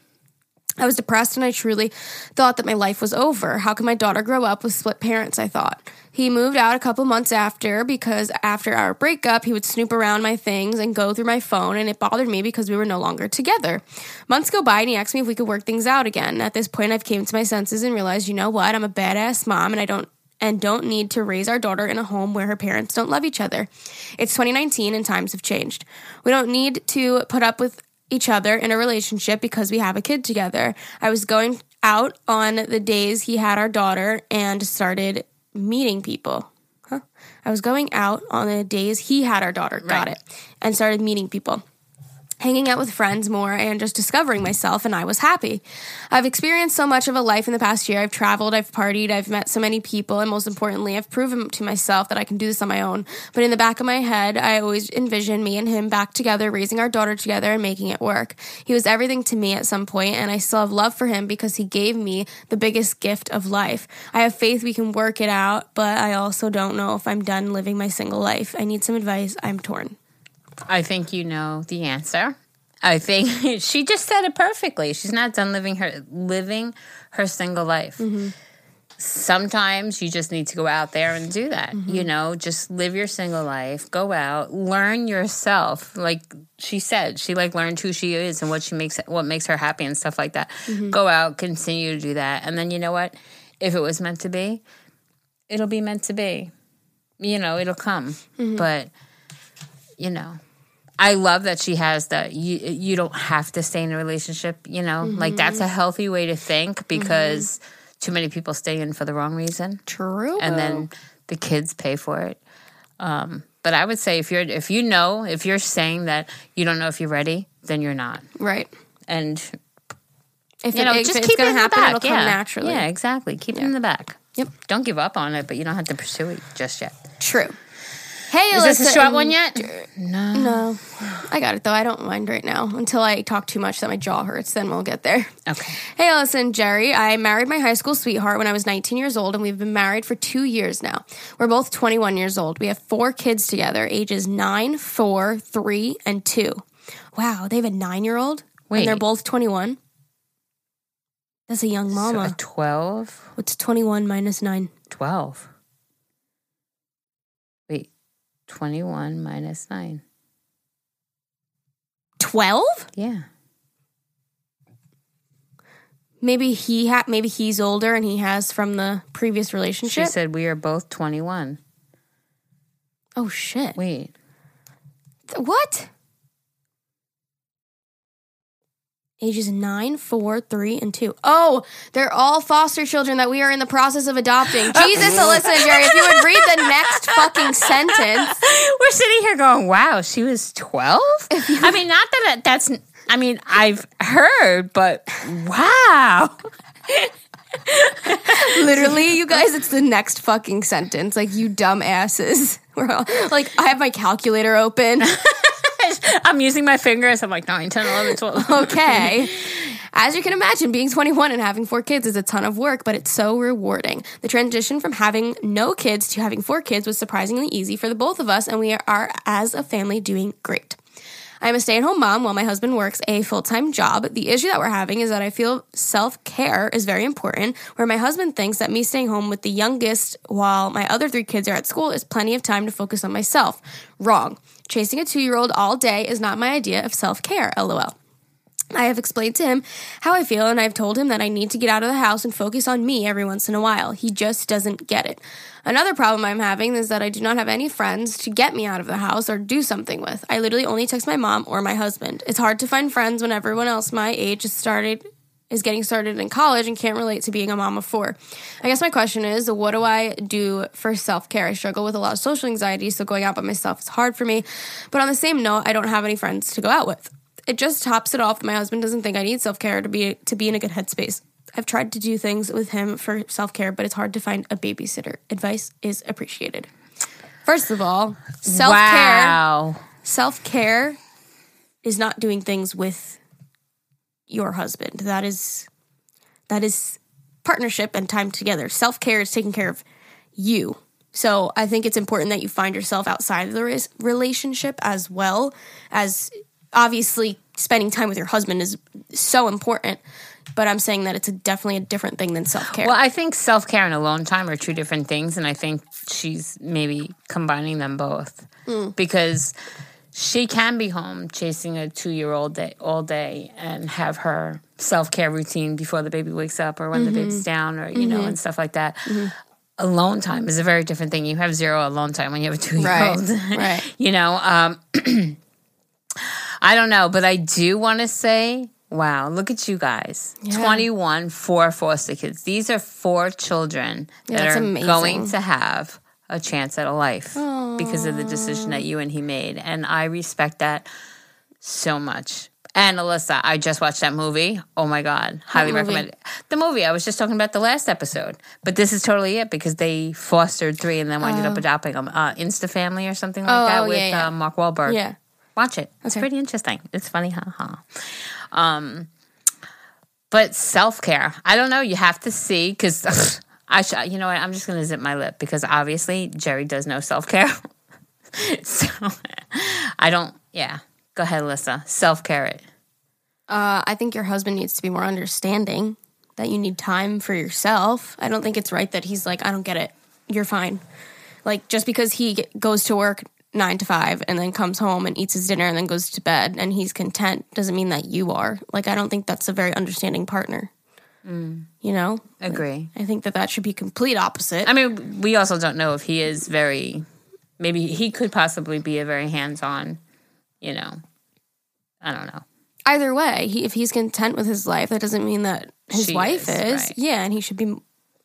I was depressed and I truly thought that my life was over. How could my daughter grow up with split parents? I thought. He moved out a couple months after because after our breakup, he would snoop around my things and go through my phone, and it bothered me because we were no longer together. Months go by and he asked me if we could work things out again. At this point, I've came to my senses and realized, you know what? I'm a badass mom and I don't and don't need to raise our daughter in a home where her parents don't love each other. It's 2019 and times have changed. We don't need to put up with each other in a relationship because we have a kid together. I was going out on the days he had our daughter and started meeting people. Huh? I was going out on the days he had our daughter, got it, and started meeting people. Hanging out with friends more and just discovering myself, and I was happy. I've experienced so much of a life in the past year. I've traveled, I've partied, I've met so many people, and most importantly, I've proven to myself that I can do this on my own. But in the back of my head, I always envisioned me and him back together, raising our daughter together and making it work. He was everything to me at some point, and I still have love for him because he gave me the biggest gift of life. I have faith we can work it out, but I also don't know if I'm done living my single life. I need some advice. I'm torn. I think you know the answer. I think she just said it perfectly. She's not done living her living her single life. Mm-hmm. Sometimes you just need to go out there and do that. Mm-hmm. You know, just live your single life. Go out, learn yourself. Like she said, she like learned who she is and what she makes what makes her happy and stuff like that. Mm-hmm. Go out, continue to do that. And then you know what? If it was meant to be, it'll be meant to be. You know, it'll come. But you know, I love that she has that you you don't have to stay in a relationship, you know? Like that's a healthy way to think because too many people stay in for the wrong reason True. and then the kids pay for it. Um but I would say if you're if you know, if you're saying that you don't know if you're ready, then you're not. right. And If, you know, it, if just it's keep it in to the happen, back. yeah. naturally. Yeah, exactly. Keep it in the back. Yep. Don't give up on it, but you don't have to pursue it just yet. True. Hey, Is this a short one yet? No. No, I got it though. I don't mind right now until I talk too much that my jaw hurts. Then we'll get there. Okay. Hey, Allison, Geri. I married my high school sweetheart when I was 19 years old, and we've been married for two years now. We're both 21 years old. We have four kids together, ages nine, four, three, and two. Wow, they have a nine year old, Wait. and they're both 21. That's a young So mama. a 12? What's 21 minus nine? 12. Wait, 21 minus 9. 12? Yeah. Maybe he ha- maybe he's older and he has from the previous relationship. She relationship. said we are both 21. oh shit! Wait. Th- What? Ages nine, four, three, and two. Oh, they're all foster children that we are in the process of adopting. Jesus, Alyssa and Geri, if you would read the next fucking sentence. We're sitting here going, wow, she was 12? I mean, not that that's, I mean, I've heard, but wow. Literally, you guys, it's the next fucking sentence. Like, you dumb asses. We're all, like, I have my calculator open. I'm using my fingers. I'm like 9, 10, 11, 12. okay. As you can imagine, being 21 and having four kids is a ton of work, but it's so rewarding. The transition from having no kids to having four kids was surprisingly easy for the both of us, and we are, as a family, doing great. I am a stay at home mom while my husband works a full time job. The issue that we're having is that I feel self care is very important, where my husband thinks that me staying home with the youngest while my other three kids are at school is plenty of time to focus on myself. Wrong. Chasing a two year old all day is not my idea of self care, lol. I have explained to him how I feel, and I've told him that I need to get out of the house and focus on me every once in a while. He just doesn't get it. Another problem I'm having is that I do not have any friends to get me out of the house or do something with. I literally only text my mom or my husband. It's hard to find friends when everyone else my age has started is getting started in college and can't relate to being a mom of four. I guess my question is, what do I do for self care? I struggle with a lot of social anxiety, so going out by myself is hard for me. But on the same note, I don't have any friends to go out with. It just tops it off that my husband doesn't think I need self care to be to be in a good headspace. I've tried to do things with him for self care, but it's hard to find a babysitter. Advice is appreciated. First of all, self care Wow. self care is not doing things with your husband. That is that is partnership and time together. Self care is taking care of you. So I think it's important that you find yourself outside of the relationship as well as obviously spending time with your husband is so important. But I'm saying that it's a, definitely a different thing than self care. Well, I think self care and alone time are two different things, and I think she's maybe combining them both hmm. because she can be home chasing a two year old day all day and have her self care routine before the baby wakes up or when the baby's mm-hmm. down or you know and mm-hmm. stuff like that. Mm-hmm. Alone time is a very different thing. You have zero alone time when you have a two year old, Right, right. you know. Um, I don't know, but I do want to say, wow, look at you guys. 21, four foster kids. These are four children that that's are amazing. going to have a chance at a life because of the decision that you and he made. And I respect that so much. And Alyssa, I just watched that movie. Oh my God. Highly recommend it. The movie, I was just talking about the last episode. But this is totally it because they fostered three and then ended up adopting them. Uh, Instant Family or something like Oh, that oh, with yeah, yeah. Uh, Mark Wahlberg. Yeah. Watch it. It's Okay. pretty interesting. It's funny, haha. Um, but self care, I don't know. You have to see because I, sh- you know what? I'm just gonna zip my lip because obviously Geri does no self care. so I don't. Yeah, go ahead, Alyssa. Self care it. Uh, I think your husband needs to be more understanding that you need time for yourself. I don't think it's right that he's like, I don't get it. You're fine. Like, just because he g- goes to work nine to five and then comes home and eats his dinner and then goes to bed and he's content doesn't mean that you are. Like, I don't think that's a very understanding partner. You know? Agree. I think that that should be complete opposite. I mean, we also don't know if he is very. Maybe he could possibly be a very hands on. You know, I don't know. Either way, he, if he's content with his life, that doesn't mean that his She wife is, is. right. Yeah, and he should be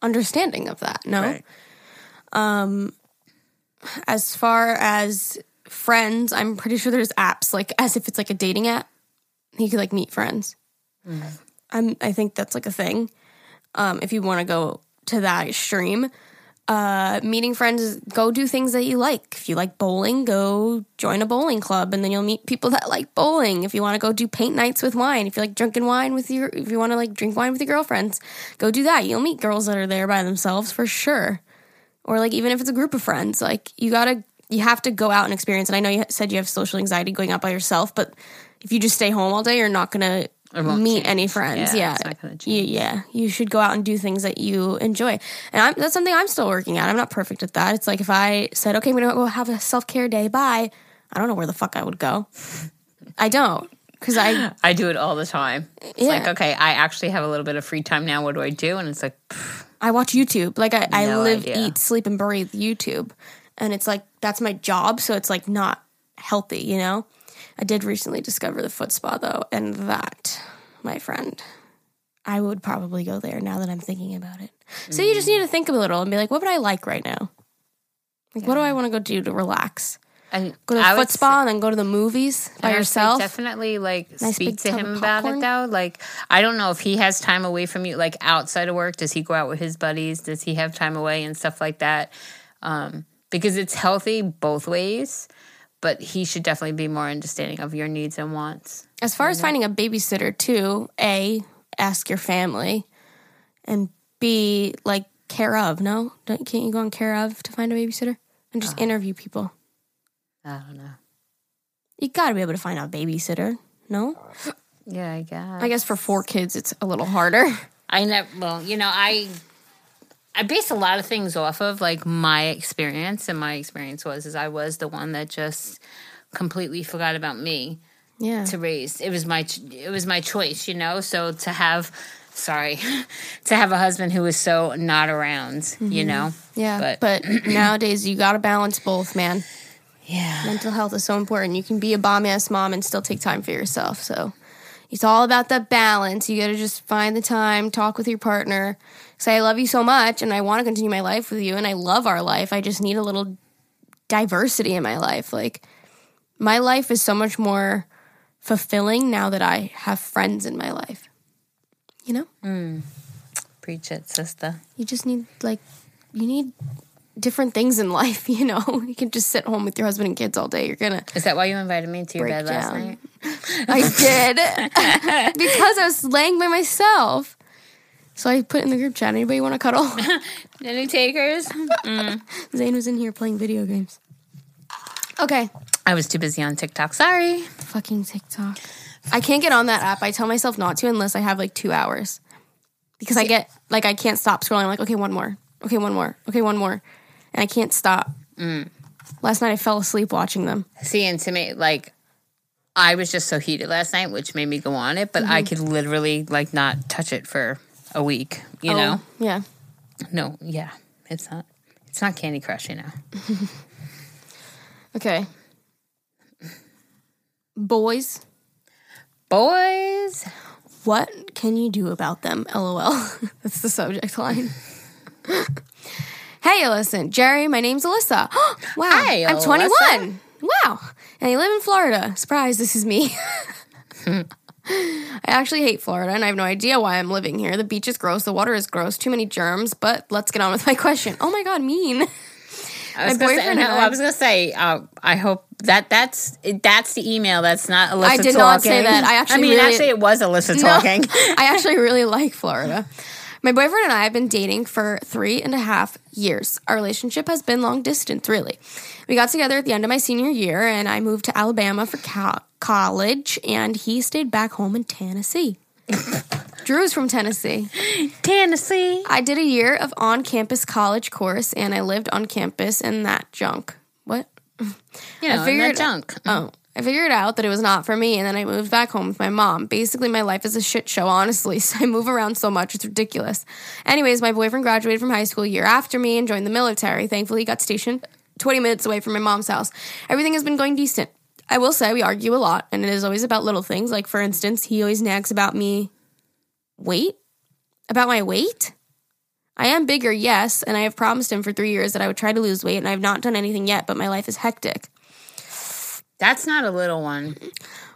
understanding of that. No? Um as far as friends, I'm pretty sure there's apps like as if it's like a dating app. You could like meet friends. I'm I think that's like a thing. Um, if you want to go to that extreme, uh, meeting friends, go do things that you like. If you like bowling, go join a bowling club, and then you'll meet people that like bowling. If you want to go do paint nights with wine, if you like drinking wine with your, if you want to like drink wine with your girlfriends, go do that. You'll meet girls that are there by themselves for sure or like even if it's a group of friends like you gotta you have to go out and experience and i know you said you have social anxiety going out by yourself but if you just stay home all day you're not gonna meet change. any friends Yeah, yeah, You- yeah you should go out and do things that you enjoy and I'm, that's something i'm still working at i'm not perfect at that it's like if i said okay i'm gonna go have a self-care day bye i don't know where the fuck i would go i don't because i I do it all the time. It's Yeah. like, okay, I actually have a little bit of free time now. What do I do? And it's like, I watch YouTube. Like I, I live, idea. eat, sleep, and breathe YouTube, and it's like that's my job. So it's like not healthy, you know. I did recently discover the foot spa though, and that, my friend, I would probably go there now that I'm thinking about it. So you just need to think a little and be like, what would I like right now? Like, what do I want to go do to relax? and Go to the I foot spa and then go to the movies by And I would say yourself. Definitely, like Nice speak to him about it though. Like, I don't know if he has time away from you, like outside of work. Does he go out with his buddies? Does he have time away and stuff like that? Um, because it's healthy both ways, but he should definitely be more understanding of your needs and wants. As far as finding a babysitter, too, A, ask your family, and B, like care of. No, Don't, can't you go on care of to find a babysitter and just uh-huh. interview people? I don't know. You got to be able to find a babysitter. No, Yeah, I guess. I guess for four kids, it's a little harder. I never. Well, you know, I I base a lot of things off of like my experience, and my experience was is I was the one that just completely forgot about me Yeah, to raise. It was my ch- it was my choice, you know. So to have, sorry, to have a husband who was so not around, you mm-hmm. know. yeah. but- But, nowadays, you got to balance both, man. Yeah. Mental health is so important. You can be a bomb ass mom and still take time for yourself. So it's all about that balance. You got to just find the time, talk with your partner, say, I love you so much and I want to continue my life with you and I love our life. I just need a little diversity in my life. Like, my life is so much more fulfilling now that I have friends in my life. You know? Mm. Preach it, sister. You just need, like, you need different things in life, you know? You can just sit home with your husband and kids all day. You're to Is that why you invited me to your bed last night? I did because I was laying by myself. So I put in the group chat. Anybody want to cuddle? Any takers? Mm. Zane was in here playing video games. Okay, I was too busy on TikTok. Sorry. fucking TikTok. I can't get on that app. I tell myself not to unless I have like two hours because I get like I can't stop scrolling. I'm like, okay, one more. Okay, one more. Okay, one more, and I can't stop. Mm. Last night I fell asleep watching them. See, and to me, like, I was just so heated last night, which made me go on it, but I mm-hmm. could literally, like, not touch it for a week, you oh, know? Oh, yeah. No, yeah. It's not. It's not Candy Crush, you know. Okay. Boys, Boys. What can you do about them? LOL. That's the subject line. hey, listen, Geri, my name's Alyssa. wow. Hi, I'm Alyssa. 21. Wow. And I live in Florida. Surprise, this is me. I actually hate Florida and I have no idea why I'm living here. The beach is gross, the water is gross, too many germs, but let's get on with my question. Oh my god, mean. I was My gonna say, boyfriend no, I- I was gonna say. Uh, I hope that that's that's the email. That's not Alyssa. I did not say that. I actually I mean, really- actually, it was Alyssa No, talking. I actually really like Florida. My boyfriend and I have been dating for three and a half years. Our relationship has been long distance, really. We got together at the end of my senior year, and I moved to Alabama for co- college, and he stayed back home in Tennessee. Drew's from Tennessee. Tennessee. I did a year of on campus college course, and I lived on campus in that junk. What? You I know, in figured that junk. Oh, I figured out that it was not for me, and then I moved back home with my mom. Basically, my life is a shit show, honestly. So I move around so much, it's ridiculous. Anyways, my boyfriend graduated from high school a year after me and joined the military. Thankfully, he got stationed 20 minutes away from my mom's house. Everything has been going decent. I will say we argue a lot, and it is always about little things. Like, for instance, he always nags about me weight, about my weight. I am bigger, yes, and I have promised him for three years that I would try to lose weight, and I have not done anything yet, but my life is hectic. That's not a little one.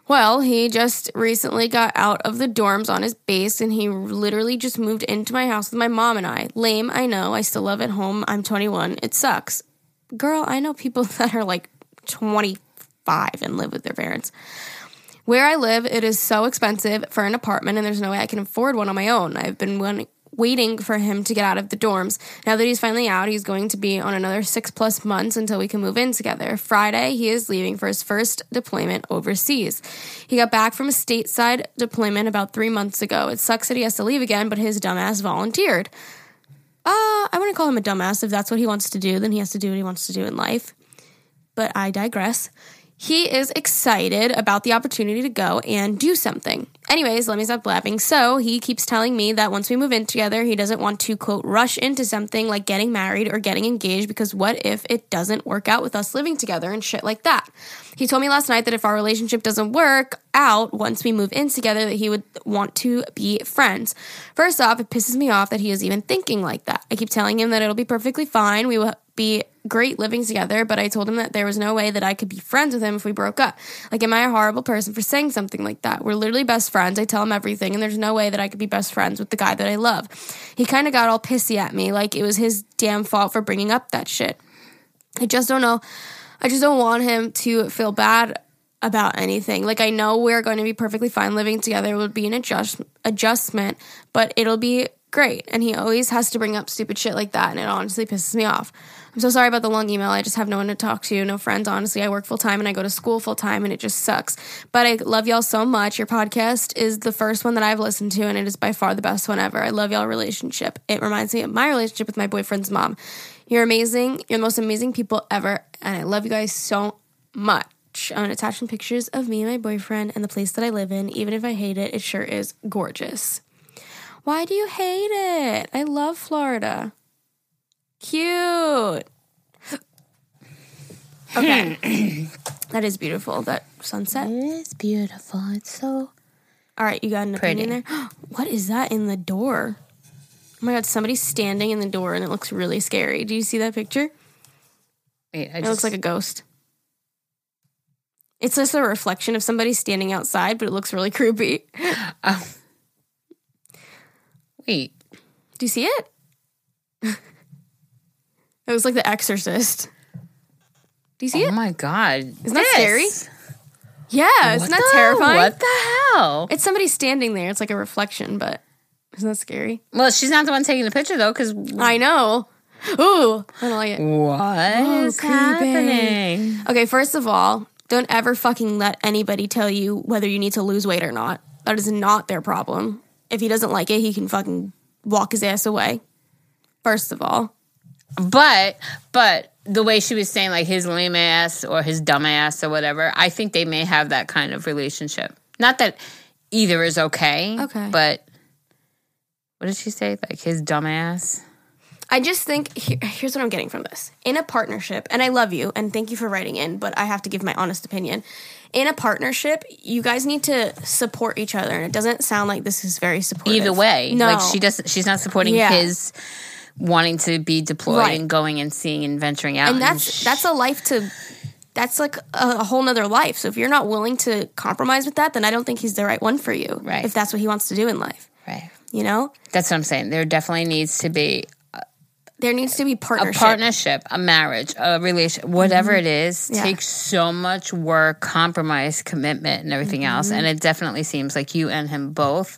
Well, he just recently got out of the dorms on his base and he literally just moved into my house with my mom and I. Lame, I know. I still live at home. I'm 21. It sucks. Girl, I know people that are like 25 and live with their parents. Where I live, it is so expensive for an apartment and there's no way I can afford one on my own. I've been waiting for him to get out of the dorms. Now that he's finally out, he's going to be on another six plus months until we can move in together. Friday, he is leaving for his first deployment overseas. He got back from a stateside deployment about three months ago. It sucks that he has to leave again, but his dumbass volunteered. Uh, I wouldn't call him a dumbass. If that's what he wants to do, then he has to do what he wants to do in life. But I digress. He is excited about the opportunity to go and do something. Anyways, let me stop blabbing. So he keeps telling me that once we move in together, he doesn't want to, quote, rush into something like getting married or getting engaged because what if it doesn't work out with us living together and shit like that? He told me last night that if our relationship doesn't work out once we move in together, that he would want to be friends. First off, it pisses me off that he is even thinking like that. I keep telling him that it'll be perfectly fine. We will be great living together, but I told him that there was no way that I could be friends with him if we broke up. Like, am I a horrible person for saying something like that? We're literally best friends. I tell him everything, and there's no way that I could be best friends with the guy that I love. He kind of got all pissy at me, like it was his damn fault for bringing up that shit. I just don't know. I just don't want him to feel bad about anything. Like I know we're going to be perfectly fine living together. It would be an adjust adjustment, but it'll be great. And he always has to bring up stupid shit like that, and it honestly pisses me off. I'm so sorry about the long email. I just have no one to talk to, no friends. Honestly, I work full time and I go to school full time, and it just sucks. But I love y'all so much. Your podcast is the first one that I've listened to, and it is by far the best one ever. I love y'all relationship. It reminds me of my relationship with my boyfriend's mom. You're amazing. You're the most amazing people ever, and I love you guys so much. I'm gonna attach some pictures of me and my boyfriend and the place that I live in. Even if I hate it, it sure is gorgeous. Why do you hate it? I love Florida. Cute. Okay. that is beautiful, that sunset. It's beautiful. It's so. All right, you got an Pretty. opinion there? What is that in the door? Oh my god, somebody's standing in the door and it looks really scary. Do you see that picture? Wait, I It just, looks like a ghost. It's just a reflection of somebody standing outside, but it looks really creepy. Oh. Wait. Do you see it? it was like The Exorcist. Do you see it? Oh it? my god. Isn't that scary? Yeah, isn't that the- terrifying? What the hell? It's somebody standing there. It's like a reflection, but isn't that scary? Well, she's not the one taking the picture though, because I know. Ooh, I don't like it. what oh, is creepy. happening? Okay, first of all, don't ever fucking let anybody tell you whether you need to lose weight or not. That is not their problem. If he doesn't like it, he can fucking walk his ass away. First of all. But but the way she was saying like his lame ass or his dumb ass or whatever, I think they may have that kind of relationship. Not that either is okay. Okay. But what did she say? Like his dumb ass? I just think here, here's what I'm getting from this. In a partnership, and I love you and thank you for writing in, but I have to give my honest opinion. In a partnership, you guys need to support each other, and it doesn't sound like this is very supportive. Either way. no, Like she doesn't she's not supporting Yeah. his wanting to be deployed Right. and going and seeing and venturing out. and that's sh- that's a life to that's like a, a whole nother life. So if you're not willing to compromise with that, then I don't think he's the right one for you. Right. If that's what he wants to do in life, Right. you know, That's what I'm saying. There definitely needs to be there needs to be partnership. a partnership. a marriage, a relation, whatever it is, Mm-hmm. Yeah. takes so much work, compromise, commitment, and everything else. Mm-hmm. And it definitely seems like you and him both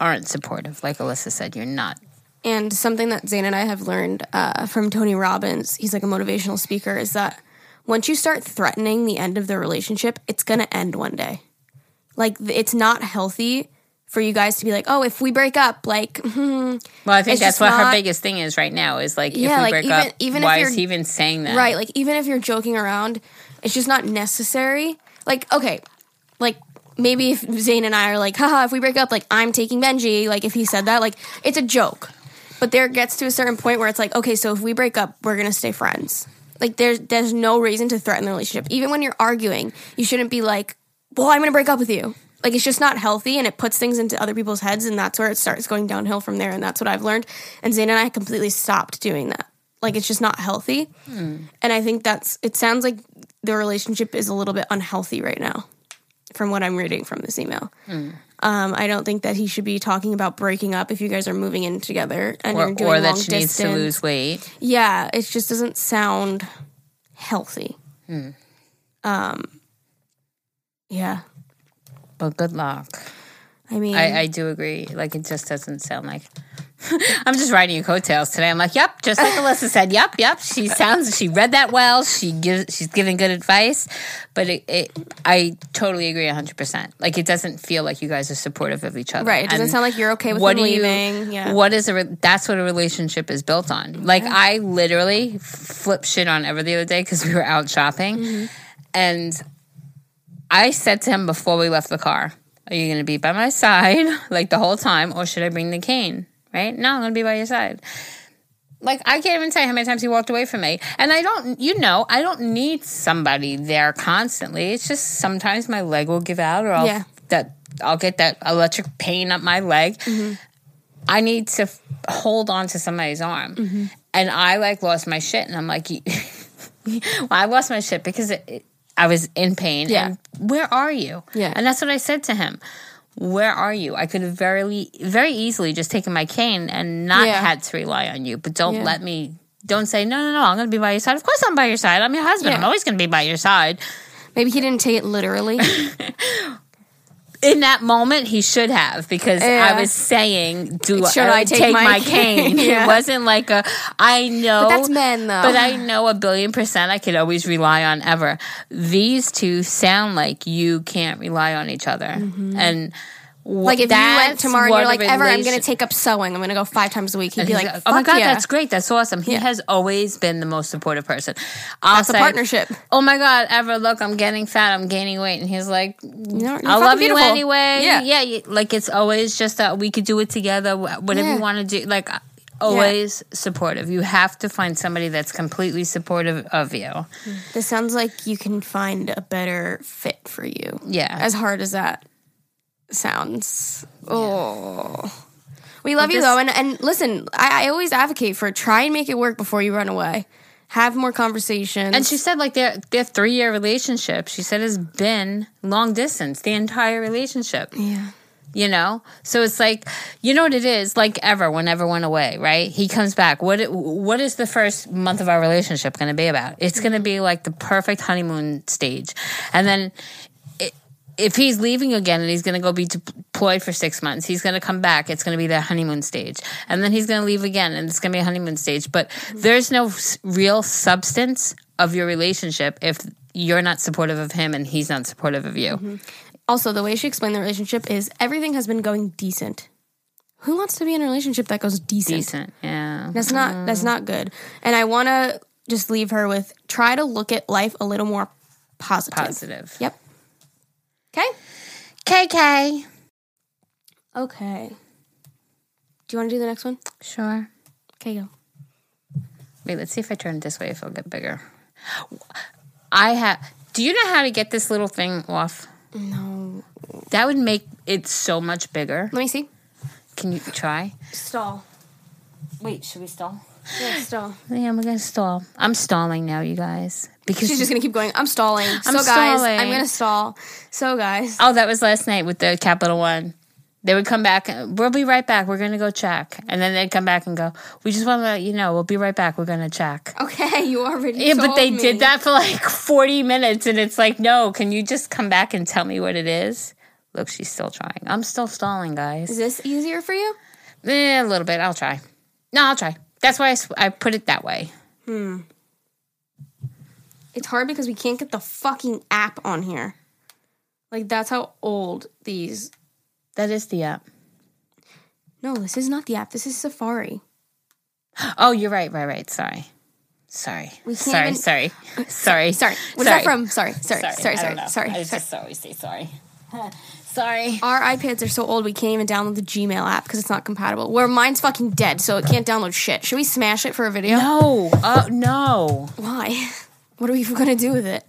aren't supportive. Like Alyssa said, you're not. And something that Zane and I have learned uh, from Tony Robbins, he's like a motivational speaker, is that once you start threatening the end of the relationship, it's going to end one day. Like, it's not healthy for you guys to be like, oh, if we break up, like, hmm, Well, I think that's what her biggest thing is right now. Is like, if Yeah, we like, break even- up, even if why is he even saying that? right? Like, even if you're joking around, it's just not necessary. Like, okay, like, maybe if Zane and I are like, haha, if we break up, like, I'm taking Benji, like, if he said that, like, it's a joke. But there gets to a certain point where it's like, okay, so if we break up, we're gonna stay friends. Like, there's there's no reason to threaten the relationship. Even when you're arguing, you shouldn't be like, well, I'm gonna break up with you. Like, it's just not healthy, and it puts things into other people's heads, and that's where it starts going downhill from there. And that's what I've learned. And Zane and I completely stopped doing that. Like, it's just not healthy. And I think that's. It sounds like the relationship is a little bit unhealthy right now, from what I'm reading from this email. Um, I don't think that he should be talking about breaking up if you guys are moving in together and Or, you're doing or long that she needs distance. to lose weight. Yeah, it just doesn't sound healthy. Hmm. Um, yeah, But good luck. I mean, I, I do agree. Like it just doesn't sound like. I'm just riding your coattails today. I'm like, yep, just like Alyssa said. Yep, yep. She sounds. She read that well. She gives. She's giving good advice. But it, it I totally agree 100. percent Like it doesn't feel like you guys are supportive of each other. right. It doesn't And sound like you're okay with what do you? leaving. yeah, What is a? Re- that's what a relationship is built on. Like I literally flipped shit on Ever the other day because we were out shopping, Mm-hmm. and I said to him before we left the car, Are you going to be by my side like the whole time, or should I bring the cane? Right? No, I'm going to be by your side. Like, I can't even tell you how many times he walked away from me. And I don't, you know, I don't need somebody there constantly. It's just sometimes my leg will give out, or I'll, Yeah. that, I'll get that electric pain up my leg. I need to f- hold on to somebody's arm. Mm-hmm. And I like lost my shit. And I'm like, well, I lost my shit because it, it- I was in pain. Yeah. And where are you? Yeah. And that's what I said to him. Where are you? I could have very, very easily just taken my cane and not Yeah. had to rely on you. But don't Yeah. let me. Don't say no, no, no. I'm going to be by your side. Of course, I'm by your side. I'm your husband. Yeah. I'm always going to be by your side. maybe he didn't take it literally. in that moment he should have because Yeah. I was saying, "Do Should I, I take my, my cane?" cane? Yeah. It wasn't like a. I know, But that's men, though. But I know a billion percent I could always rely on Ever. These two sound like you can't rely on each other, mm-hmm. and. Like if you went tomorrow and you're like, Ever, I'm going to take up sewing. I'm going to go five times a week. He'd be like, "Oh my god, yeah." that's great! That's awesome." He Yeah. has always been the most supportive person. I'll That's a partnership. Oh my god, Ever look, I'm getting fat, I'm gaining weight, and he's like, "I love you anyway." Yeah. yeah. Like it's always just that we could do it together, whatever Yeah. you want to do. Like always supportive. You have to find somebody that's completely supportive of you. This sounds like you can find a better fit for you. Yeah. As hard as that sounds. Oh. We love you this- though, and, and listen, I, I always advocate for try and make it work before you run away. Have more conversations. And she said, like their their three year relationship, she said has been long distance the entire relationship. yeah. you know so it's like you know what it is like ever whenever went away right he comes back what what is the first month of our relationship going to be about it's going to be like the perfect honeymoon stage and then if he's leaving again and he's going to go be deployed for six months he's going to come back it's going to be the honeymoon stage and then he's going to leave again and it's going to be a honeymoon stage but there's no real substance of your relationship if you're not supportive of him and he's not supportive of you mm-hmm. Also, the way she explained the relationship is everything has been going decent. Who wants to be in a relationship that goes decent? decent yeah That's not mm-hmm. that's not good. And I want to just leave her with try to look at life a little more positive. positive Yep. Okay. KK. Okay. Do you want to do the next one? Sure. Okay, go. Wait, let's see if I turn it this way if it'll get bigger. I have. Do you know how to get this little thing off? No. That would make it so much bigger. Let me see. Can you try? Stall. Wait, should we stall? Yeah, stall. Yeah, we're gonna stall. I'm stalling now, you guys. Because She's just gonna keep going. I'm stalling. so guys, stalling. I'm gonna stall. So guys, Oh, that was last night with the Capital One. They would come back. We'll be right back. We're to go check, and then they'd come back and go. We just want to let you know. We'll be right back. We're to check. okay, you already. Yeah, but they me. did that for like forty minutes, and it's like, no. Can you just come back and tell me what it is? Look, she's still trying. I'm still stalling, guys. Is this easier for you? Eh, a little bit. I'll try. No, I'll try. That's why I put it that way. It's hard because we can't get the fucking app on here. Like that's how old these. That is the app. No, this is not the app. This is Safari. Oh, you're right. Right. Right. Sorry. Sorry. We can't Sorry. even- Sorry. Sorry. Sorry, what's that from? Sorry, sorry, sorry, sorry, sorry, know. sorry. I sorry. just always say sorry. sorry. Our iPads are so old we can't even download the Gmail app because it's not compatible. Where mine's fucking dead, so it can't download shit. Should we smash it for a video? No. Oh no. Why? What are we gonna do with it?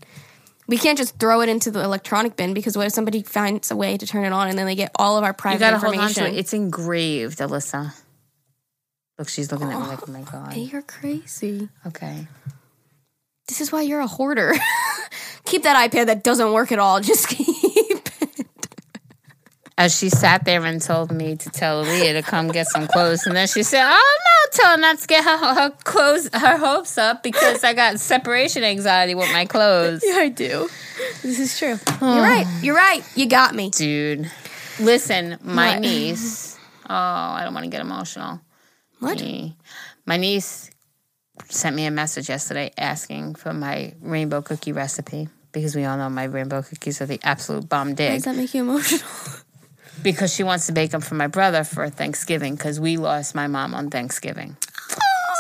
We can't just throw it into the electronic bin because what if somebody finds a way to turn it on and then they get all of our You private gotta hold on information? to it. It's engraved, Alyssa. Look, she's looking at me like, oh my god. You're crazy. Okay. This is why you're a hoarder. keep that iPad that doesn't work at all. Just keep it. As she sat there and told me to tell Leah to come get some clothes, and then she said, "Oh no, tell her not to get her, her clothes, her hopes up because I got separation anxiety with my clothes." Yeah, I do. This is true. You're right. You're right. You got me. Dude, listen, my What? niece. Oh, I don't want to get emotional. What? My niece sent me a message yesterday asking for my rainbow cookie recipe because we all know my rainbow cookies are the absolute bomb dig. does that make you emotional? because she wants to bake them for my brother for Thanksgiving because we lost my mom on Thanksgiving.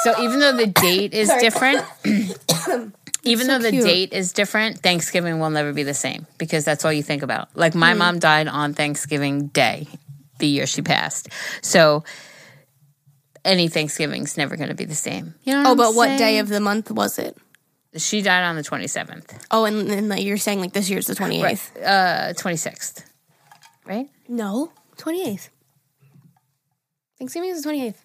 So even though the date is different, even though the cute. date is different, Thanksgiving will never be the same because that's all you think about. Like my mom died on Thanksgiving Day, the year she passed. So any Thanksgiving's never going to be the same. You know? Oh, I'm but what day of the month was it? she died on the twenty seventh, Oh, and then like, you're saying like this year's the 28th. uh, twenty sixth, right? No, 28th. Thanksgiving is the 28th.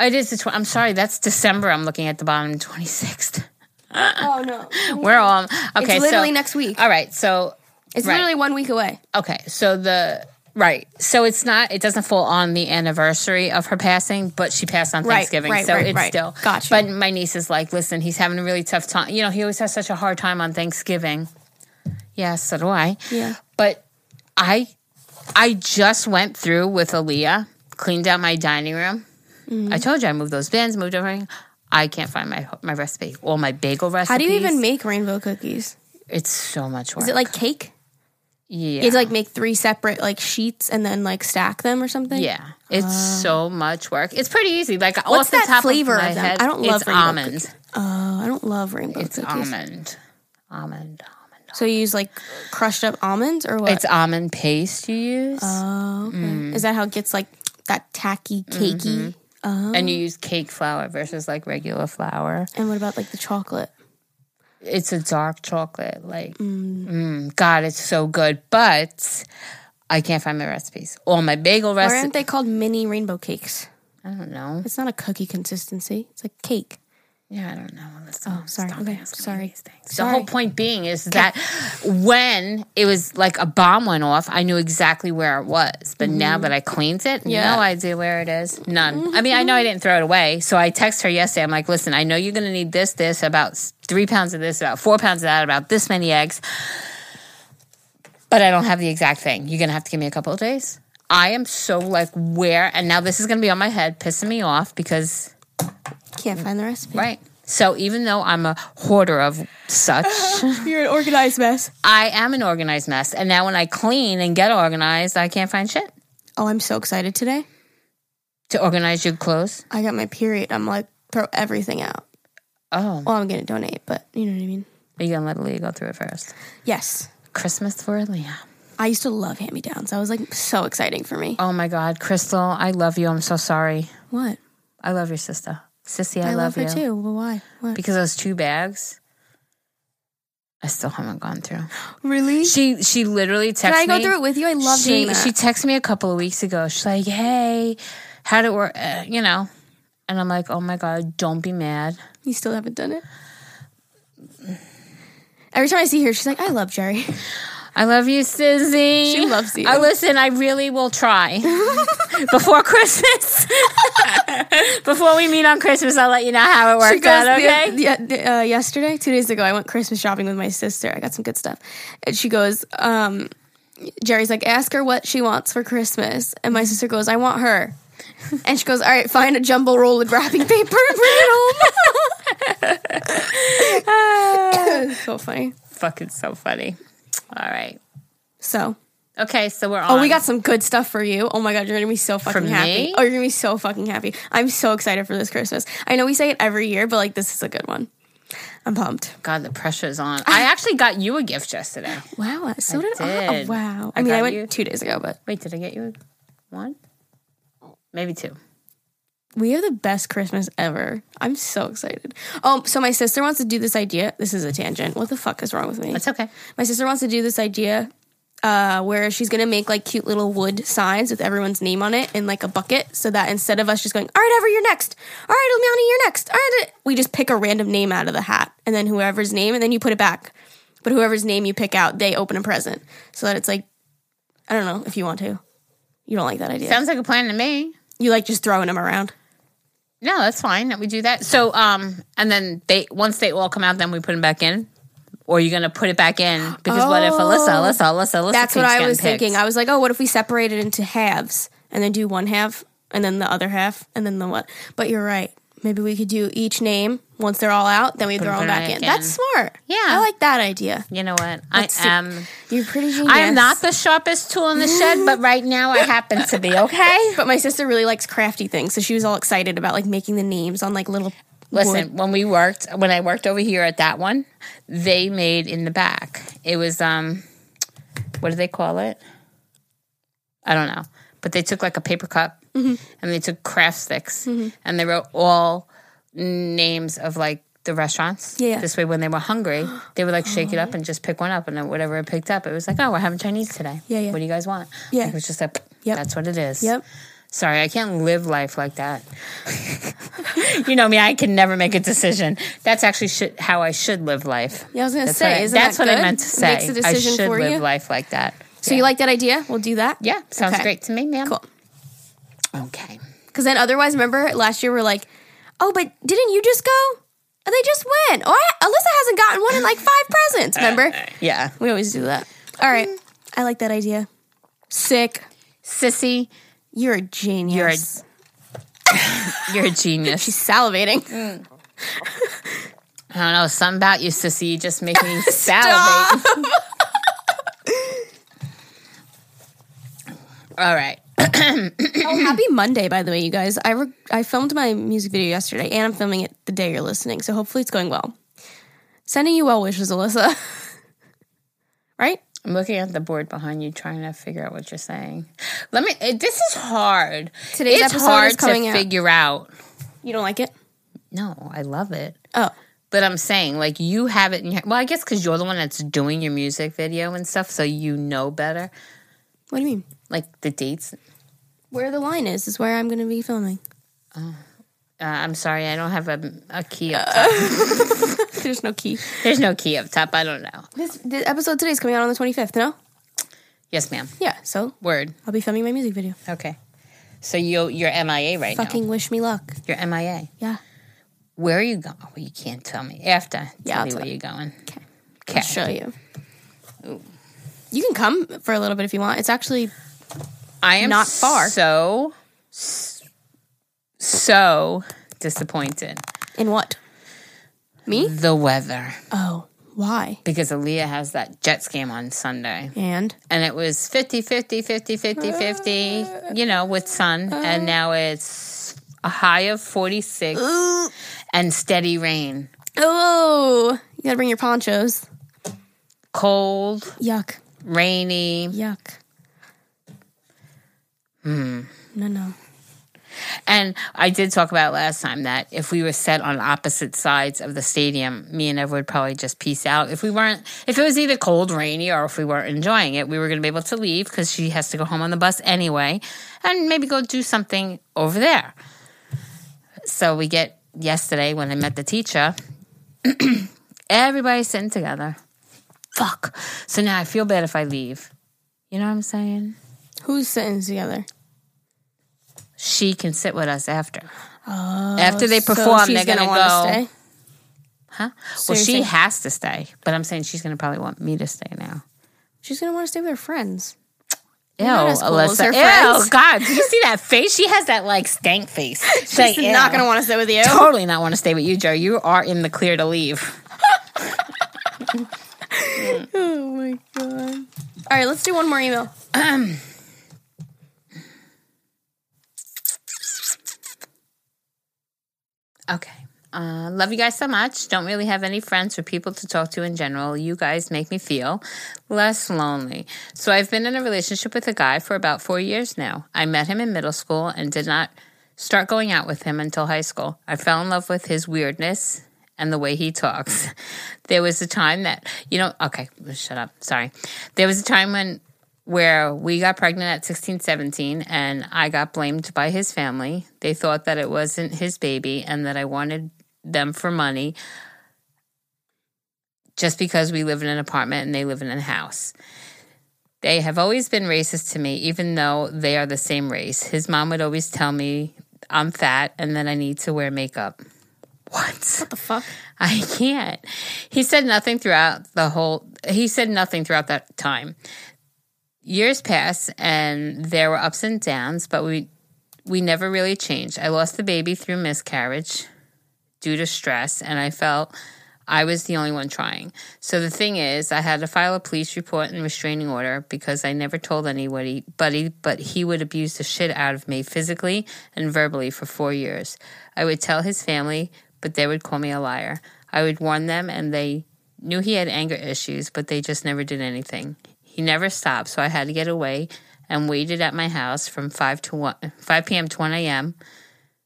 It is the. Tw- I'm sorry, that's December. I'm looking at the bottom, twenty sixth. Oh, no. We're all okay. it's literally so, next week. All right, so It's right. literally one week away. okay, so the right, so it's not. It doesn't fall on the anniversary of her passing, but she passed on Right, Thanksgiving, right, so right, it's right. still. Gotcha. But my niece is like, listen, he's having a really tough time. You know, he always has such a hard time on Thanksgiving. Yeah, so do I. Yeah. But I, I just went through with Aaliyah, cleaned out my dining room. Mm-hmm. I told you I moved those bins, moved everything. I can't find my my recipe. All my bagel recipes. How do you even make rainbow cookies? It's so much work. Is it like cake? yeah, You have to like make three separate like sheets and then like stack them or something? yeah. It's so much work. It's pretty easy. Like What's off the that top flavor of, my of head, I don't love it's rainbow almond. Oh, I don't love rainbow It's cookies. almond, almond, almond. So you use like crushed up almonds or what? It's almond paste you use, oh, okay. Mm. Is that how it gets like that tacky, cakey? and you use cake flour versus like regular flour. And what about like the chocolate? It's a dark chocolate. Like, mm, God, it's so good. But I can't find my recipes. All my bagel Why recipes. aren't they called mini rainbow cakes? I don't know. It's not a cookie consistency. It's like cake. Yeah, I don't know. Oh, sorry. Okay, sorry. these. The whole point being is that when it was like a bomb went off, I knew exactly where it was. But now mm-hmm. that I cleaned it, Yeah. no idea where it is. None. I mean, I know I mm-hmm. didn't throw it away. So I text her yesterday. I'm like, listen, I know you're going to need this, this, about three pounds of this, about four pounds of that, about this many eggs. But I don't have the exact thing. You're going to have to give me a couple of days. I am so like, where? And now this is going to be on my head, pissing me off because Can't find the recipe. Right. So even though I'm a hoarder of such, You're an organized mess. I am an organized mess. And now when I clean and get organized, I can't find shit Oh, I'm so excited today. to organize your clothes. I got my period. I'm like, throw everything out. Oh, Well, I'm going to donate, but you know what I mean? are you gonna let Leah go through it first? Yes. Christmas for Leah. I used to love hand me downs. That was like so exciting for me. Oh my God, Crystal, I love you. I'm so sorry. What? I love your sister, Sissy. I, I, love, you her too. But why? What? because those two bags. I still haven't gone through. really? She she literally texted me. Can I go me. through it with you? I love she that. she texted me a couple of weeks ago. She's like, "Hey, how did it work?" Uh, you know, and I'm like, "Oh my god, don't be mad." you still haven't done it? Every time I see her, she's like, "I love Geri." I love you, Sizzy. She loves you. I listen. I really will try before Christmas. before we meet on Christmas, I'll let you know how it She worked out. Okay. the- the- the, uh, yesterday, two days ago, I went Christmas shopping with my sister. I got some good stuff. And she goes, um, Geri's like, ask her what she wants for Christmas. And my sister goes, I want her. And she goes, all right, find a jumbo roll of wrapping paper and bring it home. so funny. Fucking so funny. All right. So, Okay, so we're on. oh, we got some good stuff for you. Oh my God, you're going to be so fucking happy. me? Oh, you're going to be so fucking happy. I'm so excited for this Christmas. I know we say it every year, but like, this is a good one. I'm pumped. God, the pressure's on. I actually got you a gift yesterday. Wow, so I did, I. Oh, wow. I I mean, I went you- two days ago, but Wait, did I get you one? Maybe two. We have the best Christmas ever. I'm so excited. Oh, so my sister wants to do this idea. This is a tangent. What the fuck is wrong with me? That's okay. My sister wants to do this idea uh, where she's gonna make like cute little wood signs with everyone's name on it in like a bucket, so that instead of us just going, "All right, Ever, you're next," "All right, Ilmiani, you're next," "All right," we just pick a random name out of the hat, and then whoever's name, and then you put it back. But whoever's name you pick out, they open a present, so that it's like, I don't know if you want to. You don't like that idea. Sounds like a plan to me. you like just throwing them around. No, that's fine that we do that. So, um, and then they once they all come out, then we put them back in. Or you're gonna put it back in because what if Alyssa, Alyssa, Alyssa, Alyssa? That's what keeps I getting was picked? thinking. I was like, oh, what if we separate it into halves and then do one half and then the other half and then the what? But you're right. Maybe we could do each name once they're all out, then we throw them back in. in. That's smart. Yeah. I like that idea. You know what? Let's I am. You're pretty genius. I am not the sharpest tool in the shed, but right now I happen to be. Okay. But my sister really likes crafty things, so she was all excited about like making the names on like little. Listen, wood. when we worked, when I worked over here at that one, they made in the back. It was um, what do they call it? I don't know, but they took like a paper cup Mm-hmm. and they took craft sticks and they wrote all names of like the restaurants. Yeah. This way, when they were hungry, they would like shake it up and just pick one up, and then whatever it picked up, it was like, oh, we're having Chinese today. Yeah, yeah. What do you guys want? Yeah. It was just like, Yep. that's what it is. Yep. Sorry, I can't live life like that. you know me, I can never make a decision. That's actually should, how I should live life. Yeah, I was gonna That's say, what I, that's that what I meant to say. Makes a decision I should for live you? life like that. So you like that idea? We'll do that. Yeah, sounds Okay. great to me, ma'am. Cool. Okay. Because then otherwise, remember last year we're like, oh, but didn't you just go? And they just went. Oh, I, Alyssa hasn't gotten one in like five presents. Remember? Eh, eh. Yeah. We always do that. All right. I like that idea. Sick. Sissy, You're a genius. you're a genius. She's salivating. Mm. I don't know, something about you, sissy. You just make me salivate. All right. Oh, happy Monday, by the way, you guys. I re- I filmed my music video yesterday, and I'm filming it the day you're listening. So hopefully it's going well. Sending you well wishes, Alyssa. right? I'm looking at the board behind you, trying to figure out what you're saying. Let me. It, this is hard. Today's it's episode hard is coming to out. figure out. You don't like it? No, I love it. Oh, But I'm saying, like, you have it in your. Well, I guess because you're the one that's doing your music video and stuff, so you know better. what do you mean? Like the dates. Where the line is is where I'm going to be filming. Uh, I'm sorry, I don't have a, a key up top. There's no key. There's no key up top. I don't know. This the episode today is coming out on the 25th. No? Yes, ma'am. Yeah. So Word. I'll be filming my music video. Okay. So you you're MIA right Fucking now. Fucking wish me luck. You're MIA. Yeah. Where are you going? Well, you can't tell me. After. Yeah, Tell I'll me tell where you. you're going. Okay. Okay. I'll show you. You can come for a little bit if you want. It's actually I am Not far. So so disappointed. in what? Me? The weather. Oh, why? Because Aaliyah has that Jets game on Sunday. And And it was 50 50 50 50 50, you know, with sun. And now it's a high of 46 and steady rain. oh, you gotta bring your ponchos. Cold, Yuck. rainy. Yuck. Hmm. No, no. And I did talk about last time that if we were set on opposite sides of the stadium, me and Ev would probably just peace out. If we weren't, if it was either cold, rainy, or if we weren't enjoying it, we were going to be able to leave because she has to go home on the bus anyway, and maybe go do something over there. So we get yesterday when I met the teacher, everybody's sitting together. fuck. So now I feel bad if I leave. You know what I'm saying? Who's sitting together? She can sit with us after. Oh, After they so perform, she's they're gonna wanna go- Stay? Huh? So well, she saying- has to stay, but I'm saying she's gonna probably want me to stay now. She's gonna want to stay with her friends. Ew, Alyssa. Ew. God, do you see that face? She has that like stank face. She's She's not gonna want to stay with you. totally not want to stay with you, Joe. You are in the clear to leave. Oh my god! All right, let's do one more email. Okay. Uh, love you guys so much. Don't really have any friends or people to talk to in general. You guys make me feel less lonely. So I've been in a relationship with a guy for about four years now. I met him in middle school and did not start going out with him until high school. I fell in love with his weirdness and the way he talks. There was a time that, you know, okay, shut up. Sorry. There was a time when where we got pregnant at 16, 17, and I got blamed by his family. They thought that it wasn't his baby and that I wanted them for money just because we live in an apartment and they live in a house. They have always been racist to me, even though they are the same race. His mom would always tell me I'm fat and that I need to wear makeup. What? What the fuck? I can't. He said nothing throughout the whole. He said nothing throughout that time. Years passed, and there were ups and downs, but we we never really changed. I lost the baby through miscarriage due to stress, and I felt I was the only one trying. So the thing is, I had to file a police report and restraining order because I never told anybody, buddy, but he would abuse the shit out of me physically and verbally for four years. I would tell his family, but they would call me a liar. I would warn them, and they knew he had anger issues, but they just never did anything. He never stopped, so I had to get away and waited at my house from 5 to 1, 5 p.m. to 1 a.m.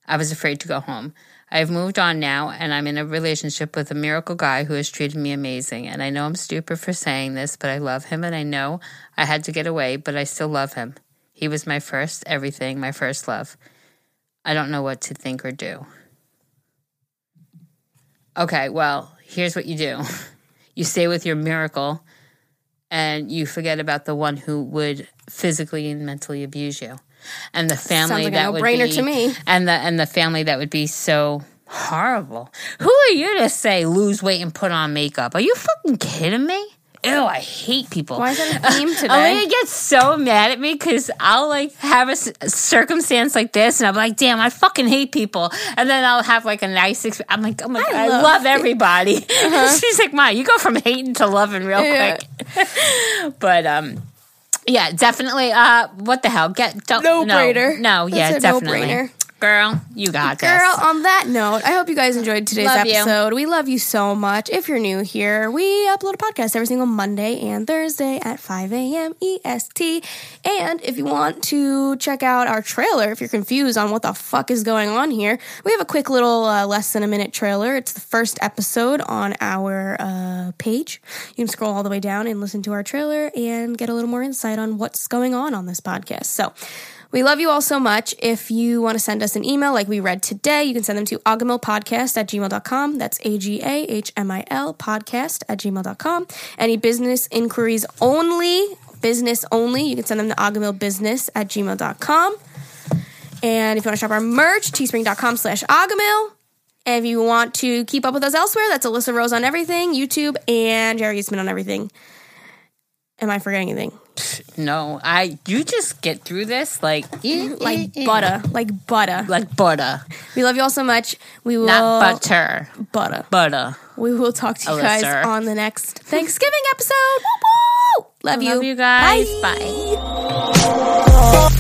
I was afraid to go home. I've moved on now, and I'm in a relationship with a miracle guy who has treated me amazing. And I know I'm stupid for saying this, but I love him, and I know I had to get away, but I still love him. He was my first everything, my first love. I don't know what to think or do. Okay, well, here's what you do you stay with your miracle, and you forget about the one who would physically and mentally abuse you. And the family like that would be, to me. and the and the family that would be so horrible. Who are you to say lose weight and put on makeup? Are you fucking kidding me? Ew, I hate people. Why is that a theme today? Elena gets so mad at me because I'll like have a, circumstance like this, and I'm like, "Damn, I fucking hate people." And then I'll have like a nice. Exp- I'm like, "Oh my god, I love- love, everybody." She's like, "Ma, you go from hating to loving real Yeah. quick." but um, yeah, definitely. Uh, what the hell? Get don't. No, no yeah, That's a definitely. no-brainer. Girl, you got Girl, this. on that note, I hope you guys enjoyed today's Love you. episode. We love you so much. If you're new here, we upload a podcast every single Monday and Thursday at 5 a.m. EST. And if you want to check out our trailer, if you're confused on what the fuck is going on here, we have a quick little uh, less than a minute trailer. It's the first episode on our uh, page. You can scroll all the way down and listen to our trailer and get a little more insight on what's going on on this podcast. So, we love you all so much. If you want to send us an email like we read today, you can send them to agahmilpodcast at gmail.com. That's A G A H M I L podcast at gmail.com. Any business inquiries only, business only, you can send them to agahmilbusiness at gmail.com. And if you want to shop our merch, teespring.com slash agahmil. And if you want to keep up with us elsewhere, that's Alyssa Rose on everything, YouTube, and Geri Eastman on everything. Am I forgetting anything? No, I. You just get through this like Like butter, like butter. like butter, We love you all so much. We will not butter, butter. butter. We will talk to you oh, Alyssa. guys on the next Thanksgiving episode. Woo! Love you. Love you guys. Bye. Bye.